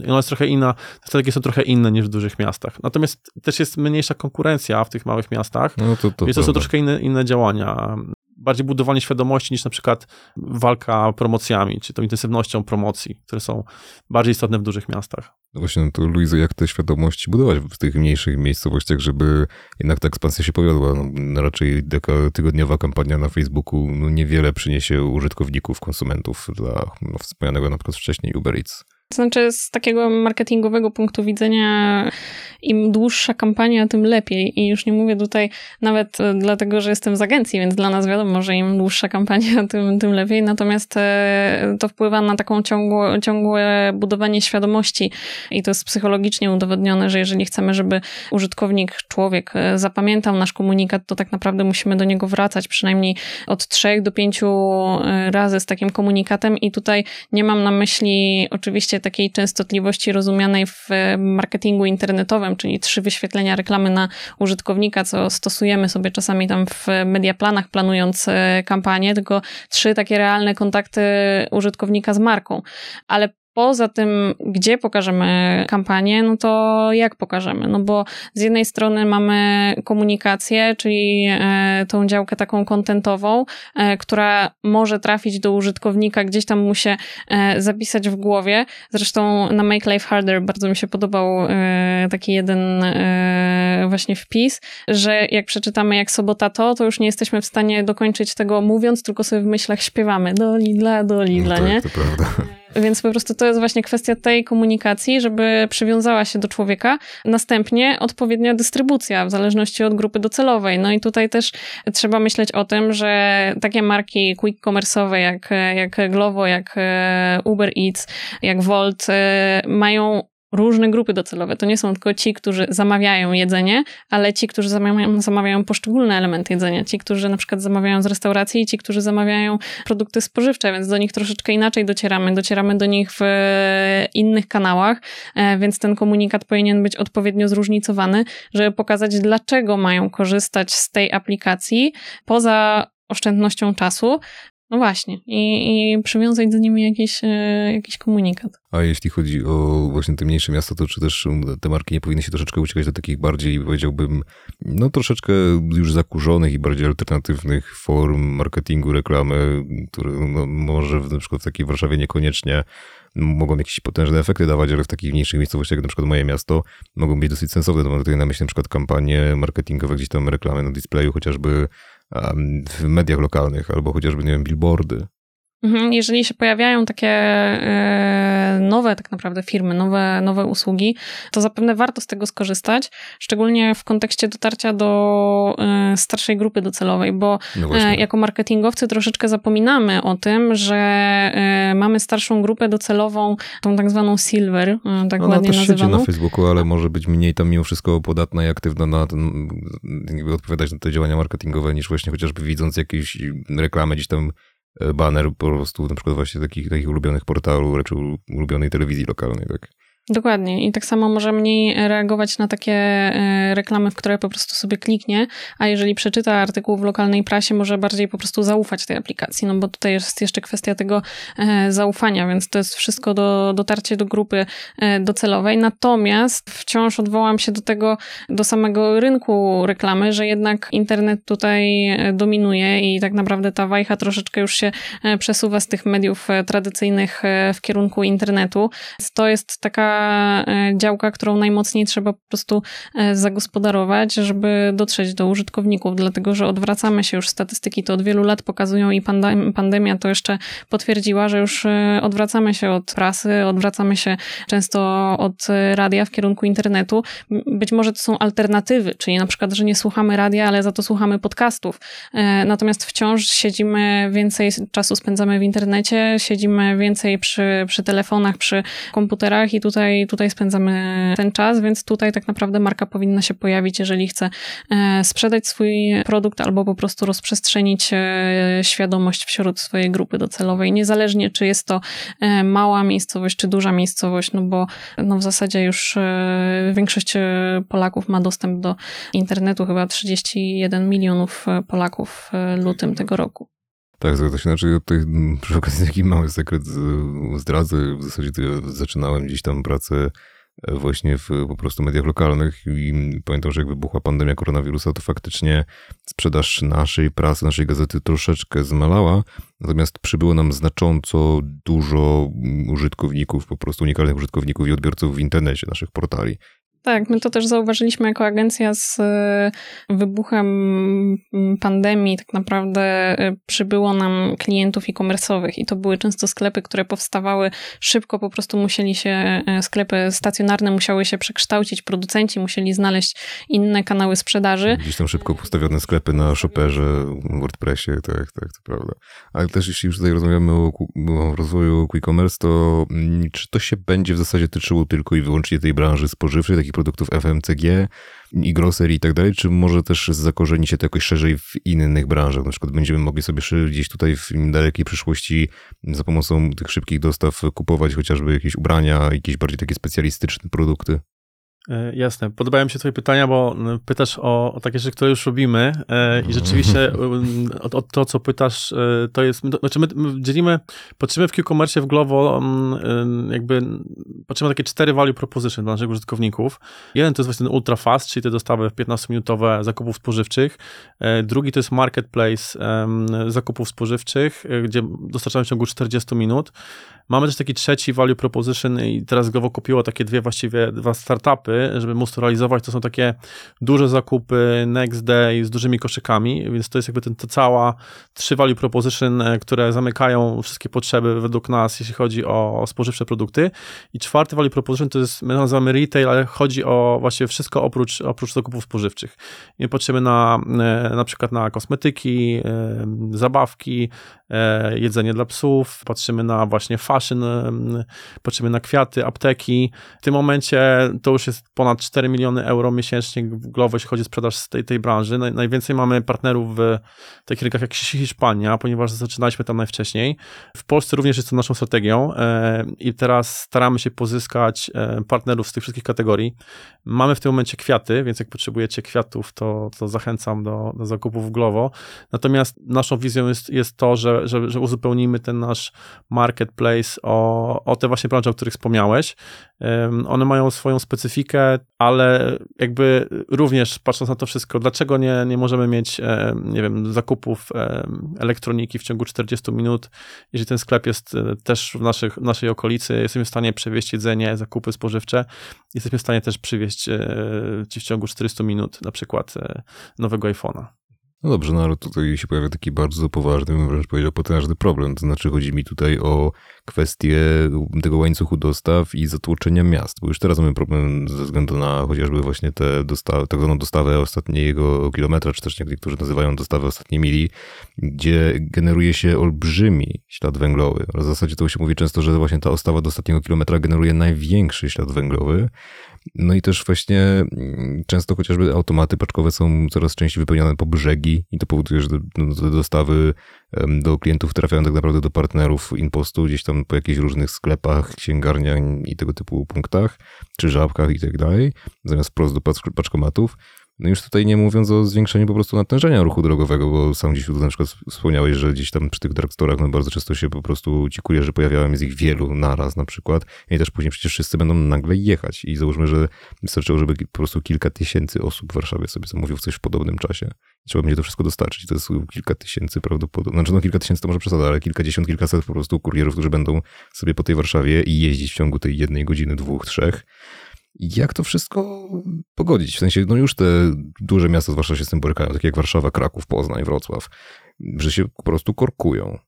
S3: I ona jest trochę inna, strategie są trochę inne niż w dużych miastach. Natomiast też jest mniejsza konkurencja w tych małych miastach, no to, to więc to są troszkę inne, inne działania bardziej budowanie świadomości niż na przykład walka promocjami, czy tą intensywnością promocji, które są bardziej istotne w dużych miastach.
S1: No właśnie, no to Luizo, jak te świadomości budować w tych mniejszych miejscowościach, żeby jednak ta ekspansja się powiodła? No, raczej taka tygodniowa kampania na Facebooku no, niewiele przyniesie użytkowników, konsumentów dla no, wspomnianego na przykład wcześniej Uber Eats.
S2: To znaczy, z takiego marketingowego punktu widzenia, im dłuższa kampania, tym lepiej. I już nie mówię tutaj nawet e, dlatego, że jestem z agencji, więc dla nas wiadomo, że im dłuższa kampania, tym, tym lepiej. Natomiast e, to wpływa na taką ciągłe, ciągłe budowanie świadomości. I to jest psychologicznie udowodnione, że jeżeli chcemy, żeby użytkownik, człowiek e, zapamiętał nasz komunikat, to tak naprawdę musimy do niego wracać przynajmniej od trzech do pięciu razy z takim komunikatem. I tutaj nie mam na myśli oczywiście takiej częstotliwości rozumianej w marketingu internetowym, czyli trzy wyświetlenia reklamy na użytkownika, co stosujemy sobie czasami tam w mediaplanach, planując e, kampanię, tylko trzy takie realne kontakty użytkownika z marką. Ale Poza tym, gdzie pokażemy kampanię, no to jak pokażemy? No bo z jednej strony mamy komunikację, czyli e, tą działkę taką kontentową, e, która może trafić do użytkownika, gdzieś tam mu się e, zapisać w głowie. Zresztą na Make Life Harder bardzo mi się podobał taki jeden właśnie wpis, że jak przeczytamy jak sobota to, to już nie jesteśmy w stanie dokończyć tego mówiąc, tylko sobie w myślach śpiewamy do Lidla, do Lidla, no tak, nie?
S1: To prawda.
S2: Więc po prostu to jest właśnie kwestia tej komunikacji, żeby przywiązała się do człowieka. Następnie odpowiednia dystrybucja w zależności od grupy docelowej. No i tutaj też trzeba myśleć o tym, że takie marki quick commerce'owe jak, jak Glovo, jak e, Uber Eats, jak Volt e, mają różne grupy docelowe. To nie są tylko ci, którzy zamawiają jedzenie, ale ci, którzy zamawiają, zamawiają poszczególne elementy jedzenia. Ci, którzy na przykład zamawiają z restauracji i ci, którzy zamawiają produkty spożywcze, więc do nich troszeczkę inaczej docieramy. Docieramy do nich w innych kanałach, e, więc ten komunikat powinien być odpowiednio zróżnicowany, żeby pokazać, dlaczego mają korzystać z tej aplikacji poza oszczędnością czasu, No właśnie, i, i przywiązać do nimi jakiś, e, jakiś komunikat.
S1: A jeśli chodzi o właśnie te mniejsze miasta, to czy też te marki nie powinny się troszeczkę uciekać do takich bardziej, powiedziałbym, no troszeczkę już zakurzonych i bardziej alternatywnych form marketingu, reklamy, które no, może w, na przykład w takiej Warszawie niekoniecznie mogą jakieś potężne efekty dawać, ale w takich mniejszych miejscowościach, jak na przykład moje miasto, mogą być dosyć sensowne. Mam tutaj na myśli na przykład kampanie marketingowe, gdzieś tam reklamy na displayu, chociażby w mediach lokalnych, albo chociażby, nie wiem, billboardy.
S2: Mhm, jeżeli się pojawiają takie e, nowe tak naprawdę firmy, nowe, nowe usługi, to zapewne warto z tego skorzystać, szczególnie w kontekście dotarcia do e, starszej grupy docelowej, bo no e, jako marketingowcy troszeczkę zapominamy o tym, że mamy starszą grupę docelową, tą tak zwaną silver, tak
S1: no,
S2: ładnie
S1: też
S2: nazywaną.
S1: na Facebooku, ale może być mniej tam mimo wszystko podatna i aktywna na ten, jakby odpowiadać na te działania marketingowe, niż właśnie chociażby widząc jakieś reklamy gdzieś tam baner po prostu na przykład właśnie takich, takich ulubionych portalu, raczej ulubionej telewizji lokalnej, tak?
S2: Dokładnie. I tak samo może mniej reagować na takie e, reklamy, w które po prostu sobie kliknie, a jeżeli przeczyta artykuł w lokalnej prasie, może bardziej po prostu zaufać tej aplikacji, no bo tutaj jest jeszcze kwestia tego e, zaufania, więc to jest wszystko do dotarcie do grupy e, docelowej. Natomiast wciąż odwołam się do tego, do samego rynku reklamy, że jednak internet tutaj dominuje i tak naprawdę ta wajcha troszeczkę już się przesuwa z tych mediów tradycyjnych w kierunku internetu. To jest taka E, działka, którą najmocniej trzeba po prostu e, zagospodarować, żeby dotrzeć do użytkowników, dlatego że odwracamy się już statystyki, to od wielu lat pokazują i pandemia to jeszcze potwierdziła, że już e, odwracamy się od prasy, odwracamy się często od radia w kierunku internetu. Być może to są alternatywy, czyli na przykład, że nie słuchamy radia, ale za to słuchamy podcastów. Natomiast wciąż siedzimy więcej czasu spędzamy w internecie, siedzimy więcej przy, przy telefonach, przy komputerach i tutaj tutaj, tutaj spędzamy ten czas, więc tutaj tak naprawdę marka powinna się pojawić, jeżeli chce e, sprzedać swój produkt albo po prostu rozprzestrzenić e, świadomość wśród swojej grupy docelowej, niezależnie czy jest to e, mała miejscowość, czy duża miejscowość, no bo no w zasadzie już większość Polaków ma dostęp do internetu, chyba 31 milionów Polaków w lutym tego roku.
S1: Tak, zgadza się. Znaczy, tutaj mm, przy okazji taki mały sekret zdradzę. W zasadzie zaczynałem gdzieś tam pracę e, właśnie w po prostu mediach lokalnych i pamiętam, że jak wybuchła pandemia koronawirusa, to faktycznie sprzedaż naszej prasy, naszej gazety troszeczkę zmalała, natomiast przybyło nam znacząco dużo użytkowników, po prostu unikalnych użytkowników i odbiorców w internecie naszych portali.
S2: Tak, my to też zauważyliśmy jako agencja z e, wybuchem pandemii. Tak naprawdę e, przybyło nam klientów e-commerce'owych i to były często sklepy, które powstawały szybko, po prostu musieli się, e, sklepy stacjonarne musiały się przekształcić, producenci musieli znaleźć inne kanały sprzedaży.
S1: Gdzieś tam szybko postawione sklepy na Shopperze, WordPressie, tak, tak, to prawda. Ale też jeśli już tutaj rozmawiamy o, o rozwoju e-commerce, to mm, czy to się będzie w zasadzie tyczyło tylko i wyłącznie tej branży spożywczej, takich produktów FMCG i grocery i tak dalej, czy może też zakorzeni się to jakoś szerzej w innych branżach? Na przykład będziemy mogli sobie gdzieś tutaj w dalekiej przyszłości za pomocą tych szybkich dostaw kupować chociażby jakieś ubrania, jakieś bardziej takie specjalistyczne produkty?
S3: E, jasne. Podobają mi się twoje pytania, bo pytasz o, o takie rzeczy, które już robimy e, i rzeczywiście o, o, to, co pytasz, e, to jest, znaczy my, my dzielimy, patrzymy w Q-Commerce w Glovo jakby, patrzymy na takie cztery value proposition dla naszych użytkowników. Jeden to jest właśnie ten ultra fast, czyli te dostawy 15-minutowe zakupów spożywczych. Drugi to jest marketplace zakupów spożywczych, gdzie dostarczamy w ciągu 40 minut. Mamy też taki trzeci value proposition i teraz Glovo kupiło takie dwie właściwie, dwa startupy, żeby móc to realizować. To są takie duże zakupy next day z dużymi koszykami, więc to jest jakby ten, cała trzy value proposition, e, które zamykają wszystkie potrzeby według nas, jeśli chodzi o, o spożywcze produkty. I czwarty value proposition to jest, my nazywamy retail, ale chodzi o właśnie wszystko oprócz, oprócz zakupów spożywczych. Patrzymy na, e, na przykład na kosmetyki, e, zabawki, jedzenie dla psów, patrzymy na właśnie fashion, maszyn, na kwiaty, apteki. W tym momencie to już jest ponad 4 miliony euro miesięcznie w Glovo, jeśli chodzi o sprzedaż z tej, tej branży. Najwięcej mamy partnerów w takich rynkach jak Hiszpania, ponieważ zaczynaliśmy tam najwcześniej. W Polsce również jest to naszą strategią e, i teraz staramy się pozyskać partnerów z tych wszystkich kategorii. Mamy w tym momencie kwiaty, więc jak potrzebujecie kwiatów, to, to zachęcam do, do zakupów w Glovo. Natomiast naszą wizją jest, jest to, że, że, że uzupełnimy ten nasz marketplace o, o te właśnie branże, o których wspomniałeś. One mają swoją specyfikę, ale jakby również patrząc na to wszystko, dlaczego nie, nie możemy mieć, nie wiem, zakupów elektroniki w ciągu 40 minut, jeżeli ten sklep jest e, też w naszych, naszej okolicy, jesteśmy w stanie przewieźć jedzenie, zakupy spożywcze, jesteśmy w stanie też przywieźć e, ci w ciągu 400 minut na przykład e, nowego iPhone'a.
S1: No dobrze, no ale tutaj się pojawia taki bardzo poważny, wręcz powiedział potężny problem. To znaczy chodzi mi tutaj o kwestię tego łańcuchu dostaw i zatłoczenia miast, bo już teraz mamy problem ze względu na chociażby właśnie te dostawy, tak zwaną dostawę ostatniego kilometra, czy też niektórzy nazywają dostawę ostatniej mili, gdzie generuje się olbrzymi ślad węglowy. W zasadzie to się mówi często, że właśnie ta dostawa do ostatniego kilometra generuje największy ślad węglowy, no i też właśnie mm, często chociażby automaty paczkowe są coraz częściej wypełniane po brzegi i to powoduje, że no, te dostawy do klientów trafiają tak naprawdę do partnerów impostu gdzieś tam po jakichś różnych sklepach, księgarniach i tego typu punktach, czy żabkach i tak dalej, zamiast wprost do paczkomatów. No już tutaj nie mówiąc o zwiększeniu po prostu natężenia ruchu drogowego, bo sam gdzieś tu na przykład wspomniałeś, że gdzieś tam przy tych drugstorach no bardzo często się po prostu ci kurierzy pojawiają, jest ich wielu naraz na przykład i też później przecież wszyscy będą nagle jechać i załóżmy, że wystarczyło, żeby po prostu kilka tysięcy osób w Warszawie sobie zamówił coś w podobnym czasie. Trzeba będzie to wszystko dostarczyć. To jest kilka tysięcy prawdopodobnie, znaczy no kilka tysięcy to może przesada, ale kilkadziesiąt, kilkaset po prostu kurierów, którzy będą sobie po tej Warszawie i jeździć w ciągu tej jednej godziny, dwóch, trzech jak to wszystko pogodzić? W sensie, no już te duże miasta zwłaszcza się z tym borykają, takie jak Warszawa, Kraków, Poznań, Wrocław, że się po prostu korkują.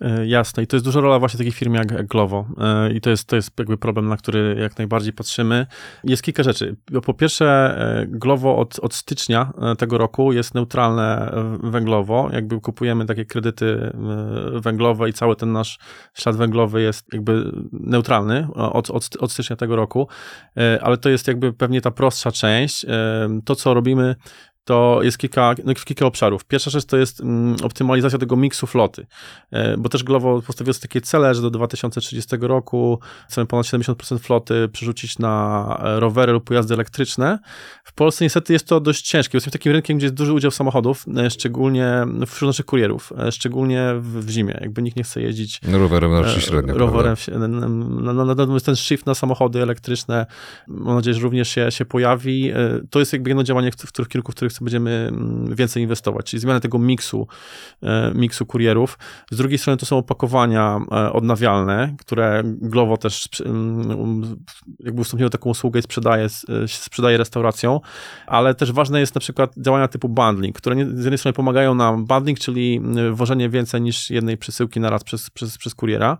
S3: E, jasne, i to jest duża rola właśnie takich firm jak Glovo. E, I to jest, to jest jakby problem, na który jak najbardziej patrzymy. Jest kilka rzeczy. Po pierwsze, e, Glovo od, od stycznia tego roku jest neutralne węglowo. Jakby kupujemy takie kredyty węglowe i cały ten nasz ślad węglowy jest jakby neutralny od, od, od stycznia tego roku. Ale to jest jakby pewnie ta prostsza część. To, co robimy to jest kilka, no, kilka obszarów. Pierwsza rzecz to jest mm, optymalizacja tego miksu floty, e, bo też Glovo postawiło sobie takie cele, że do 2030 roku chcemy ponad 70% floty przerzucić na e, rowery lub pojazdy elektryczne. W Polsce niestety jest to dość ciężkie. Jesteśmy takim rynkiem, gdzie jest duży udział samochodów, e, szczególnie wśród naszych kurierów, szczególnie w, w zimie. Jakby nikt nie chce jeździć
S1: no, rowerem na wsi
S3: średnio. Rowerem, natomiast ten shift na samochody elektryczne, mam nadzieję, że również się, się pojawi. To jest jakby jedno działanie, w których kierunku, w których będziemy mm, więcej inwestować, czyli zmiana tego miksu, e, miksu kurierów. Z drugiej strony to są opakowania e, odnawialne, które Glovo też mm, jakby ustąpiło taką usługę i sprzedaje, e, sprzedaje restauracją, ale też ważne jest na przykład działania typu bundling, które z jednej strony pomagają nam, bundling, czyli wożenie więcej niż jednej przesyłki na raz przez, przez, przez kuriera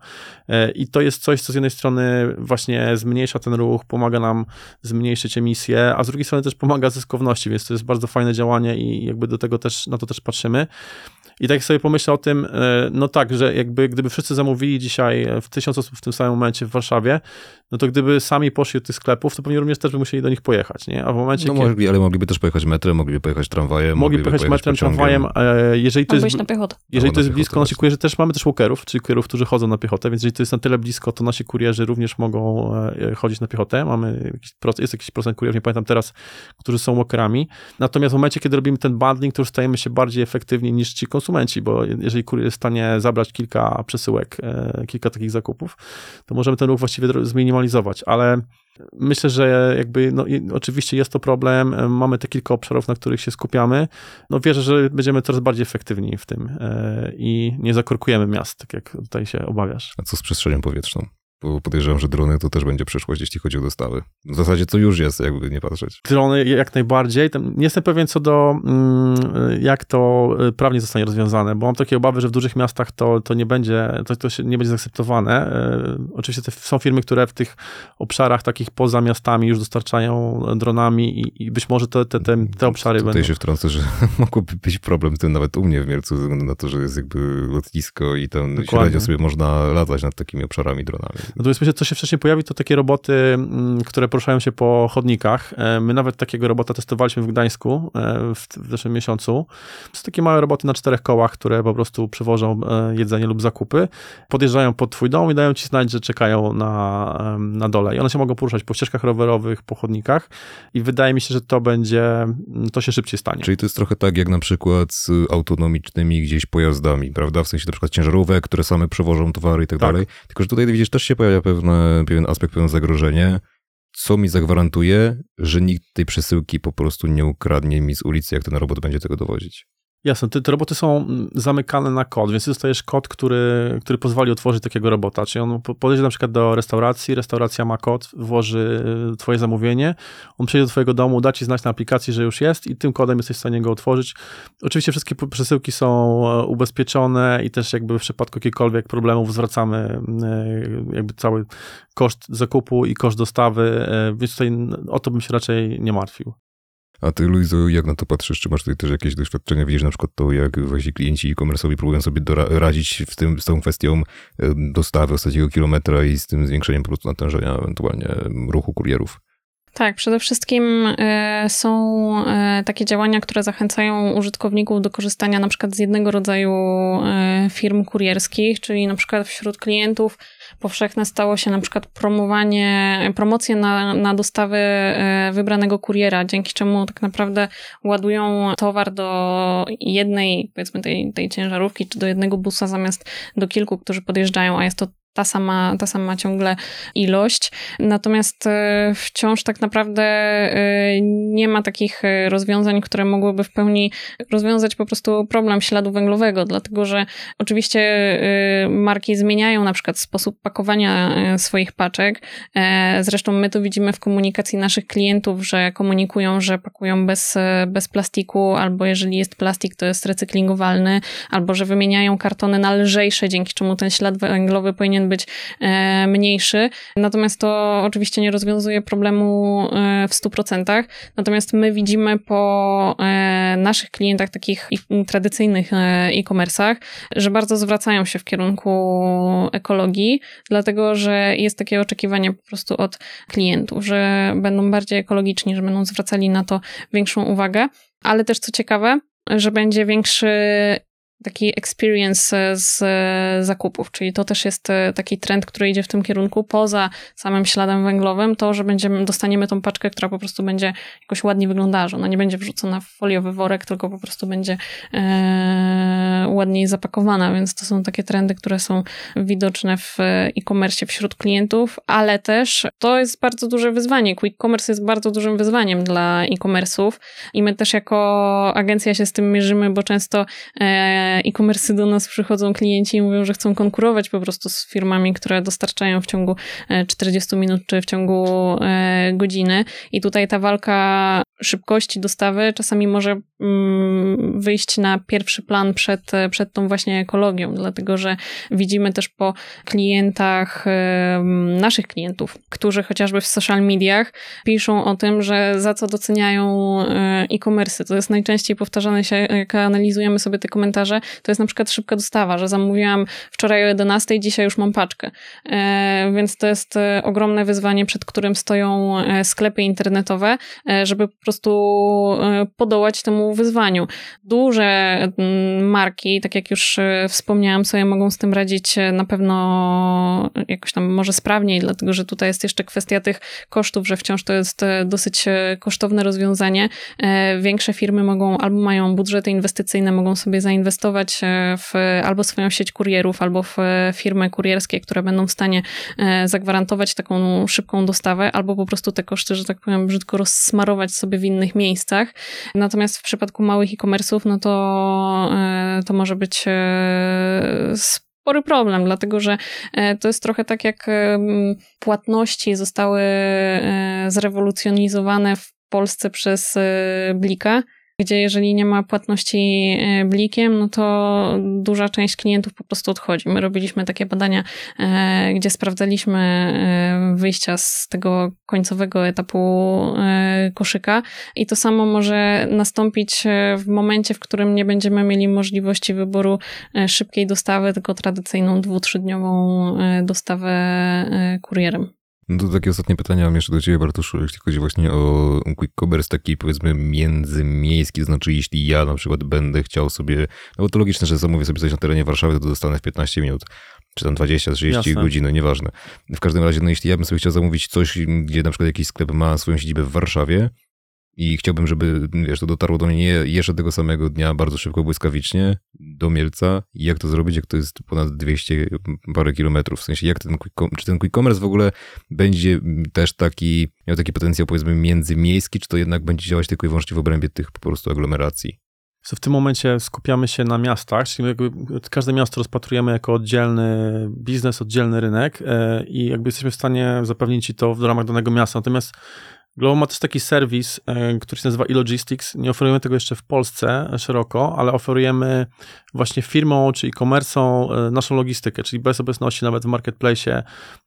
S3: i to jest coś, co z jednej strony właśnie zmniejsza ten ruch, pomaga nam zmniejszyć emisję, a z drugiej strony też pomaga zyskowności, więc to jest bardzo fajne działanie i jakby do tego też, na to też patrzymy. I tak sobie pomyślę o tym, e, no tak, że jakby gdyby wszyscy zamówili dzisiaj w tysiąc osób w tym samym momencie w Warszawie, no to gdyby sami poszli do tych sklepów, to pewnie również też by musieli do nich pojechać, nie?
S1: A w momencie... No mogli, ale mogliby też pojechać metrem, mogliby pojechać tramwajem,
S3: mogliby, pojechać, pojechać metrem, pociągiem. tramwajem. E, jeżeli to jest,
S2: na piechotę.
S3: Jeżeli to jest blisko, nasi kurierzy też mamy też walkerów, czyli kurierów, którzy chodzą na piechotę, więc jeżeli to jest na tyle blisko, to nasi kurierzy również mogą e, chodzić na piechotę. Mamy jakiś procent, jest jakiś procent kurierów, nie pamiętam teraz, którzy są walkerami. Natomiast w momencie, kiedy robimy ten bundling, to już stajemy się bardziej efektywni niż ci konsumenci, bo jeżeli kurier jest w stanie zabrać kilka przesyłek, e, kilka takich zakupów, to możemy ten ruch właściwie zminimalizować, ale myślę, że jakby, no oczywiście jest to problem, e, mamy te kilka obszarów, na których się skupiamy, no wierzę, że będziemy coraz bardziej efektywni w tym e, i nie zakorkujemy miast, tak jak tutaj się obawiasz.
S1: A co z przestrzenią powietrzną? Bo podejrzewam, że drony to też będzie przyszłość, jeśli chodzi o dostawy. W zasadzie to już jest, jakby nie patrzeć.
S3: Drony jak najbardziej. Nie jestem pewien co do, mm, jak to y, prawnie zostanie rozwiązane, bo mam takie obawy, że w dużych miastach to, to nie będzie, to, to nie będzie zaakceptowane. Y, oczywiście są firmy, które w tych obszarach takich poza miastami już dostarczają dronami i, i być może te, te, te, te obszary
S1: Tutaj
S3: będą...
S1: się wtrącę, że mógłby być problem tym nawet u mnie w względu na to, że jest jakby lotnisko i tam Dokładnie. średnio sobie można latać nad takimi obszarami dronami.
S3: Natomiast myślę, co się wcześniej pojawi, to takie roboty, mm, które poruszają się po chodnikach. E, my nawet takiego robota testowaliśmy w Gdańsku e, w, w zeszłym miesiącu. To są takie małe roboty na czterech kołach, które po prostu przywożą e, jedzenie lub zakupy. Podjeżdżają pod twój dom i dają ci znać, że czekają na, na dole. I one się mogą poruszać po ścieżkach rowerowych, po chodnikach i wydaje mi się, że to będzie, to się szybciej stanie.
S1: Czyli to jest trochę tak jak na przykład z autonomicznymi gdzieś pojazdami, prawda? W sensie na przykład ciężarówek, które same przewożą towary i tak, tak. dalej. Tylko, że tutaj widzisz, też się pojawia pewne, pewien aspekt, pewne zagrożenie, co mi zagwarantuje, że nikt tej przesyłki po prostu nie ukradnie mi z ulicy, jak ten robot będzie tego dowozić.
S3: Jasne, te, te, roboty są mm, zamykane na kod, więc dostajesz kod, który, który pozwoli otworzyć takiego robota. Czyli on podejdzie na przykład do restauracji, restauracja ma kod, włoży y, twoje zamówienie, on przyjdzie do twojego domu, da ci znać na aplikacji, że już jest i tym kodem jesteś w stanie go otworzyć. Oczywiście wszystkie przesyłki są e, ubezpieczone i też jakby w przypadku jakichkolwiek problemów zwracamy e, jakby cały koszt zakupu i koszt dostawy, e, więc tutaj o to bym się raczej nie martwił.
S1: A ty, Luizo, jak na to patrzysz? Czy masz tutaj też jakieś doświadczenia? Widzisz na przykład to, jak właśnie klienci e-commerce'owi próbują sobie doradzić w tym, z tą kwestią dostawy ostatniego kilometra i z tym zwiększeniem po prostu natężenia ewentualnie ruchu kurierów?
S2: Tak, przede wszystkim y, są y, takie działania, które zachęcają użytkowników do korzystania na przykład z jednego rodzaju y, firm kurierskich, czyli na przykład wśród klientów powszechne stało się na przykład promowanie, promocje na, na dostawy e, wybranego kuriera, dzięki czemu tak naprawdę ładują towar do jednej, powiedzmy tej, tej ciężarówki, czy do jednego busa zamiast do kilku, którzy podjeżdżają, a jest to ta sama, ta sama ciągle ilość. Natomiast e, wciąż tak naprawdę e, nie ma takich e, rozwiązań, które mogłyby w pełni rozwiązać po prostu problem śladu węglowego, dlatego że oczywiście marki zmieniają na przykład sposób pakowania swoich paczek. Zresztą my to widzimy w komunikacji naszych klientów, że komunikują, że pakują bez, bez plastiku, albo jeżeli jest plastik, to jest recyklingowalny, albo że wymieniają kartony na lżejsze, dzięki czemu ten ślad węglowy powinien powinien być e, mniejszy. Natomiast to oczywiście nie rozwiązuje problemu e, w 100%. Natomiast my widzimy po e, naszych klientach, takich tradycyjnych e-commerce'ach, że bardzo zwracają się w kierunku ekologii, dlatego że jest takie oczekiwanie po prostu od klientów, że będą bardziej ekologiczni, że będą zwracali na to większą uwagę. Ale też co ciekawe, że będzie większy taki experience e, z e, zakupów, czyli to też jest e, taki trend, który idzie w tym kierunku, poza samym śladem węglowym, to, że będziemy, dostaniemy tą paczkę, która po prostu będzie jakoś ładnie wyglądała, że ona nie będzie wrzucona w foliowy worek, tylko po prostu będzie e, ładniej zapakowana, więc to są takie trendy, które są widoczne w e-commerce wśród klientów, ale też to jest bardzo duże wyzwanie. Quick commerce jest bardzo dużym wyzwaniem dla e-commerce'ów i my też jako agencja się z tym mierzymy, bo często e, e-commerce do nas przychodzą klienci i mówią, że chcą konkurować po prostu z firmami, które dostarczają w ciągu 40 e, minut czy w ciągu e, godziny. I tutaj ta walka szybkości dostawy czasami może mm, wyjść na pierwszy plan przed, przed tą właśnie ekologią, dlatego że widzimy też po klientach, naszych klientów, którzy chociażby w social mediach piszą o tym, że za co doceniają e, e-commerce. To jest najczęściej powtarzane się, jak analizujemy sobie te komentarze, to jest na przykład szybka dostawa, że zamówiłam wczoraj o 11, dzisiaj już mam paczkę. E, więc to jest e, ogromne wyzwanie, przed którym stoją sklepy internetowe, żeby po prostu e, podołać temu wyzwaniu. Duże mm, marki, tak jak już e, wspomniałam, sobie mogą z tym radzić e, na pewno jakoś tam może sprawniej, dlatego że tutaj jest jeszcze kwestia tych kosztów, że wciąż to jest dosyć kosztowne rozwiązanie. Większe firmy mogą albo mają budżety inwestycyjne, mogą sobie zainwestować w albo swoją sieć kurierów, albo w firmy kurierskie, które będą w stanie zagwarantować taką szybką dostawę, albo po prostu te koszty, że tak powiem, brzydko rozsmarować sobie w innych miejscach. Natomiast w przypadku małych e-commerce'ów, no to, e, to może być e, spory problem, dlatego że to jest trochę tak jak płatności zostały zrewolucjonizowane w Polsce przez Blika gdzie jeżeli nie ma płatności e, blikiem, no to duża część klientów po prostu odchodzi. My robiliśmy takie badania, e, gdzie sprawdzaliśmy e, wyjścia z tego końcowego etapu koszyka i to samo może nastąpić w momencie, w którym nie będziemy mieli możliwości wyboru szybkiej dostawy, tylko tradycyjną dwu, trzydniową dostawę kurierem.
S1: No to takie ostatnie pytania mam jeszcze do Ciebie, Bartoszu, jeśli chodzi właśnie o quick commerce taki powiedzmy międzymiejski, to znaczy jeśli ja na przykład będę chciał sobie, no bo to logiczne, że zamówię sobie coś na terenie Warszawy, to dostanę w 15 minut, czy tam 20, 30 Jasne. godzin, no nieważne. W każdym razie, no jeśli ja bym sobie chciał zamówić coś, gdzie na przykład jakiś sklep ma swoją siedzibę w Warszawie, i chciałbym, żeby, wiesz, to dotarło do mnie nie jeszcze tego samego dnia, bardzo szybko, błyskawicznie, do Mielca. I jak to zrobić, jak to jest ponad 200 parę kilometrów? W sensie, jak ten czy ten quick commerce w ogóle będzie też taki, miał taki potencjał, powiedzmy, międzymiejski, czy to jednak będzie działać tylko i wyłącznie w obrębie tych po prostu aglomeracji?
S3: w tym momencie skupiamy się na miastach, czyli jakby każde miasto rozpatrujemy jako oddzielny biznes, oddzielny rynek e, i jakby jesteśmy w stanie zapewnić to w ramach danego miasta. Natomiast Glovo ma też taki serwis, e, który się nazywa e-logistics. Nie oferujemy tego jeszcze w Polsce szeroko, ale oferujemy właśnie firmą czy e-commerce'ą e, naszą logistykę, czyli bez obecności nawet w marketplace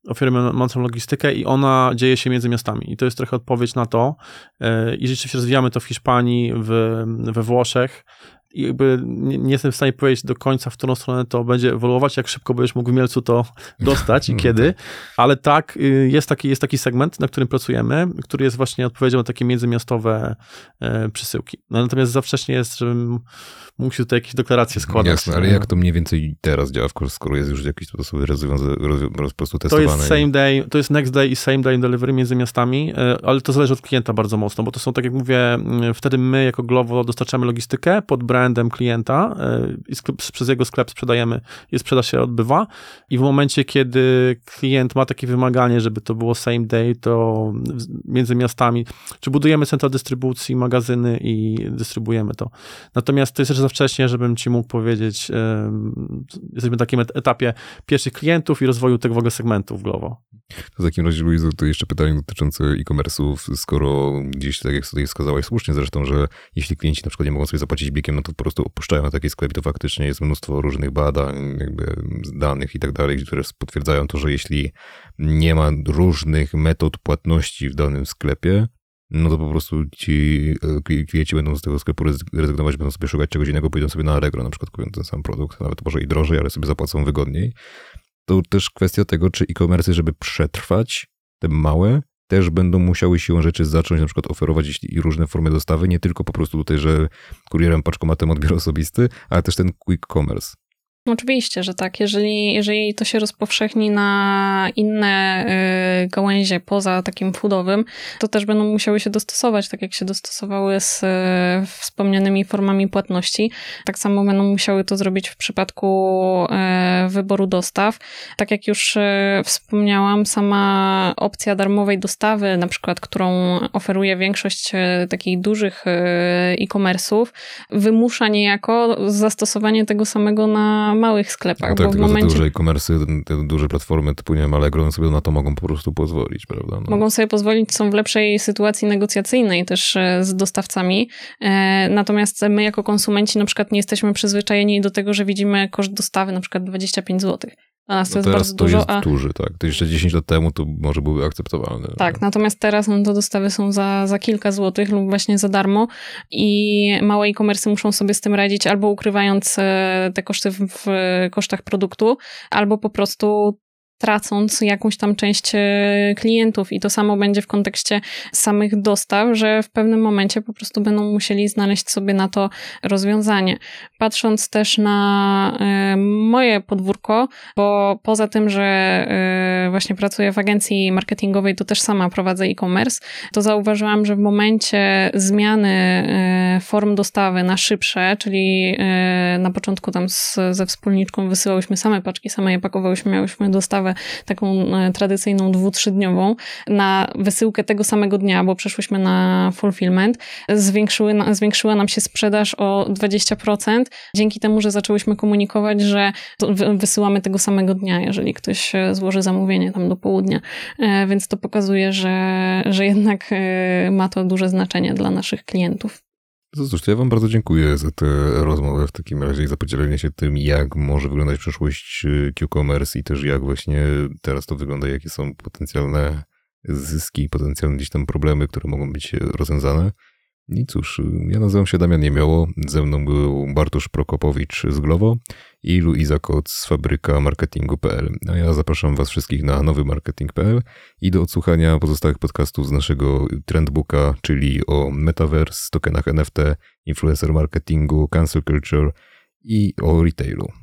S3: oferujemy naszą logistykę i ona dzieje się między miastami. I to jest trochę odpowiedź na to. E, I rzeczywiście rozwijamy to w Hiszpanii, w, we Włoszech, jakby nie, nie, jestem w stanie powiedzieć do końca, w którą stronę to będzie ewoluować, jak szybko będziesz mógł w Mielcu to dostać i kiedy, ale tak, y, jest taki, jest taki segment, na którym pracujemy, który jest właśnie odpowiedzią na takie międzymiastowe e, przesyłki. No, natomiast za wcześnie jest, żebym mógł się tutaj jakieś deklaracje składać.
S1: Jasne, ale jak to mniej więcej teraz działa, skoro jest już jakiś sposób rozwiązany, po prostu
S3: testowane? To jest same day, to jest next day i same day delivery między miastami, e, ale to zależy od klienta bardzo mocno, bo to są, tak jak mówię, wtedy my jako Glovo dostarczamy logistykę pod brand brandem klienta e, przez jego sklep sprzedajemy i sprzedaż się odbywa i w momencie, kiedy klient ma takie wymaganie, żeby to było same day, to między miastami, czy budujemy centra dystrybucji, magazyny i dystrybuujemy to. Natomiast to jest jeszcze za wcześnie, żebym ci mógł powiedzieć, jesteśmy w takim etapie pierwszych klientów i rozwoju tego w ogóle segmentu w Glovo.
S1: To w takim razie, Luizu, to jeszcze pytanie dotyczące e-commerce'ów, skoro gdzieś, tak jak tutaj wskazałaś słusznie zresztą, że jeśli klienci na przykład nie mogą sobie zapłacić biegiem, no to po prostu opuszczają taki sklep to faktycznie jest mnóstwo różnych badań, danych i tak dalej, które potwierdzają to, że jeśli nie ma różnych metod płatności w danym sklepie, no to po prostu ci e, klienci będą z tego sklepu rezygnować, będą sobie szukać czegoś innego, pójdą sobie na Allegro na przykład kupując ten sam produkt, nawet może i drożej, ale sobie zapłacą wygodniej. To też kwestia tego, czy e-commerce, żeby przetrwać, te małe, też będą musiały siłą rzeczy zacząć na przykład oferować różne formy dostawy, nie tylko po prostu tutaj, że kurierem, paczkomatem odbiór osobisty, ale też ten quick commerce.
S2: Oczywiście, że tak. Jeżeli, jeżeli to się rozpowszechni na inne y, gałęzie poza takim foodowym, to też będą musiały się dostosować, tak jak się dostosowały z y, wspomnianymi formami płatności. Tak samo będą musiały to zrobić w przypadku y, wyboru dostaw. Tak jak już wspomniałam, sama opcja darmowej dostawy, na przykład, którą oferuje większość takich dużych e-commerce'ów, wymusza niejako zastosowanie tego samego na małych sklepach.
S1: No tak, bo tylko momencie... te duże e-commerce, te duże platformy typu, nie wiem, Allegro, sobie na to mogą po prostu pozwolić, prawda? No.
S2: Mogą sobie pozwolić, są w lepszej sytuacji negocjacyjnej też e, z dostawcami. E, natomiast my jako konsumenci na przykład nie jesteśmy przyzwyczajeni do tego, że widzimy koszt dostawy na przykład 25 zł.
S1: Dla nas to no jest bardzo to dużo. Jest a... duży, tak. To jeszcze 10 lat temu to może były akceptowalne.
S2: Tak, natomiast teraz no, to dostawy są za, za kilka złotych lub właśnie za darmo i małe e-commerce muszą sobie z tym radzić albo ukrywając e, te koszty w, w kosztach produktu, albo po prostu tracąc jakąś tam część e, klientów. I to samo będzie w kontekście samych dostaw, że w pewnym momencie po prostu będą musieli znaleźć sobie na to rozwiązanie. Patrząc też na e, moje podwórko, bo poza tym, że e, właśnie pracuję w agencji marketingowej, to też sama prowadzę e-commerce, to zauważyłam, że w momencie zmiany form dostawy na szybsze, czyli na początku tam z, ze wspólniczką wysyłałyśmy same paczki, same je pakowałyśmy, miałyśmy dostawę wyprawę taką e, tradycyjną dwu, trzydniową na wysyłkę tego samego dnia, bo przeszłyśmy na fulfillment, zwiększyły, zwiększyła nam się sprzedaż o 20%, dzięki temu, że zaczęłyśmy komunikować, że wysyłamy tego samego dnia, jeżeli ktoś e, złoży zamówienie tam do południa. Więc to pokazuje, że, że jednak ma to duże znaczenie dla naszych klientów.
S1: No cóż, to ja wam bardzo dziękuję za tę rozmowę w takim razie i za podzielenie się tym, jak może wyglądać przyszłość y, Q-commerce i też jak właśnie teraz to wygląda, jakie są potencjalne zyski, potencjalne gdzieś tam problemy, które mogą być rozwiązane. I cóż, ja nazywam się Damian Niemiało, ze mną był Bartosz Prokopowicz z Glovo i Luiza Kot z fabryka marketingu.pl. A ja zapraszam Was wszystkich na nowy marketing.pl i do odsłuchania pozostałych podcastów z naszego trendbooka, czyli o metaverse, tokenach NFT, influencer marketingu, cancel culture i o retailu.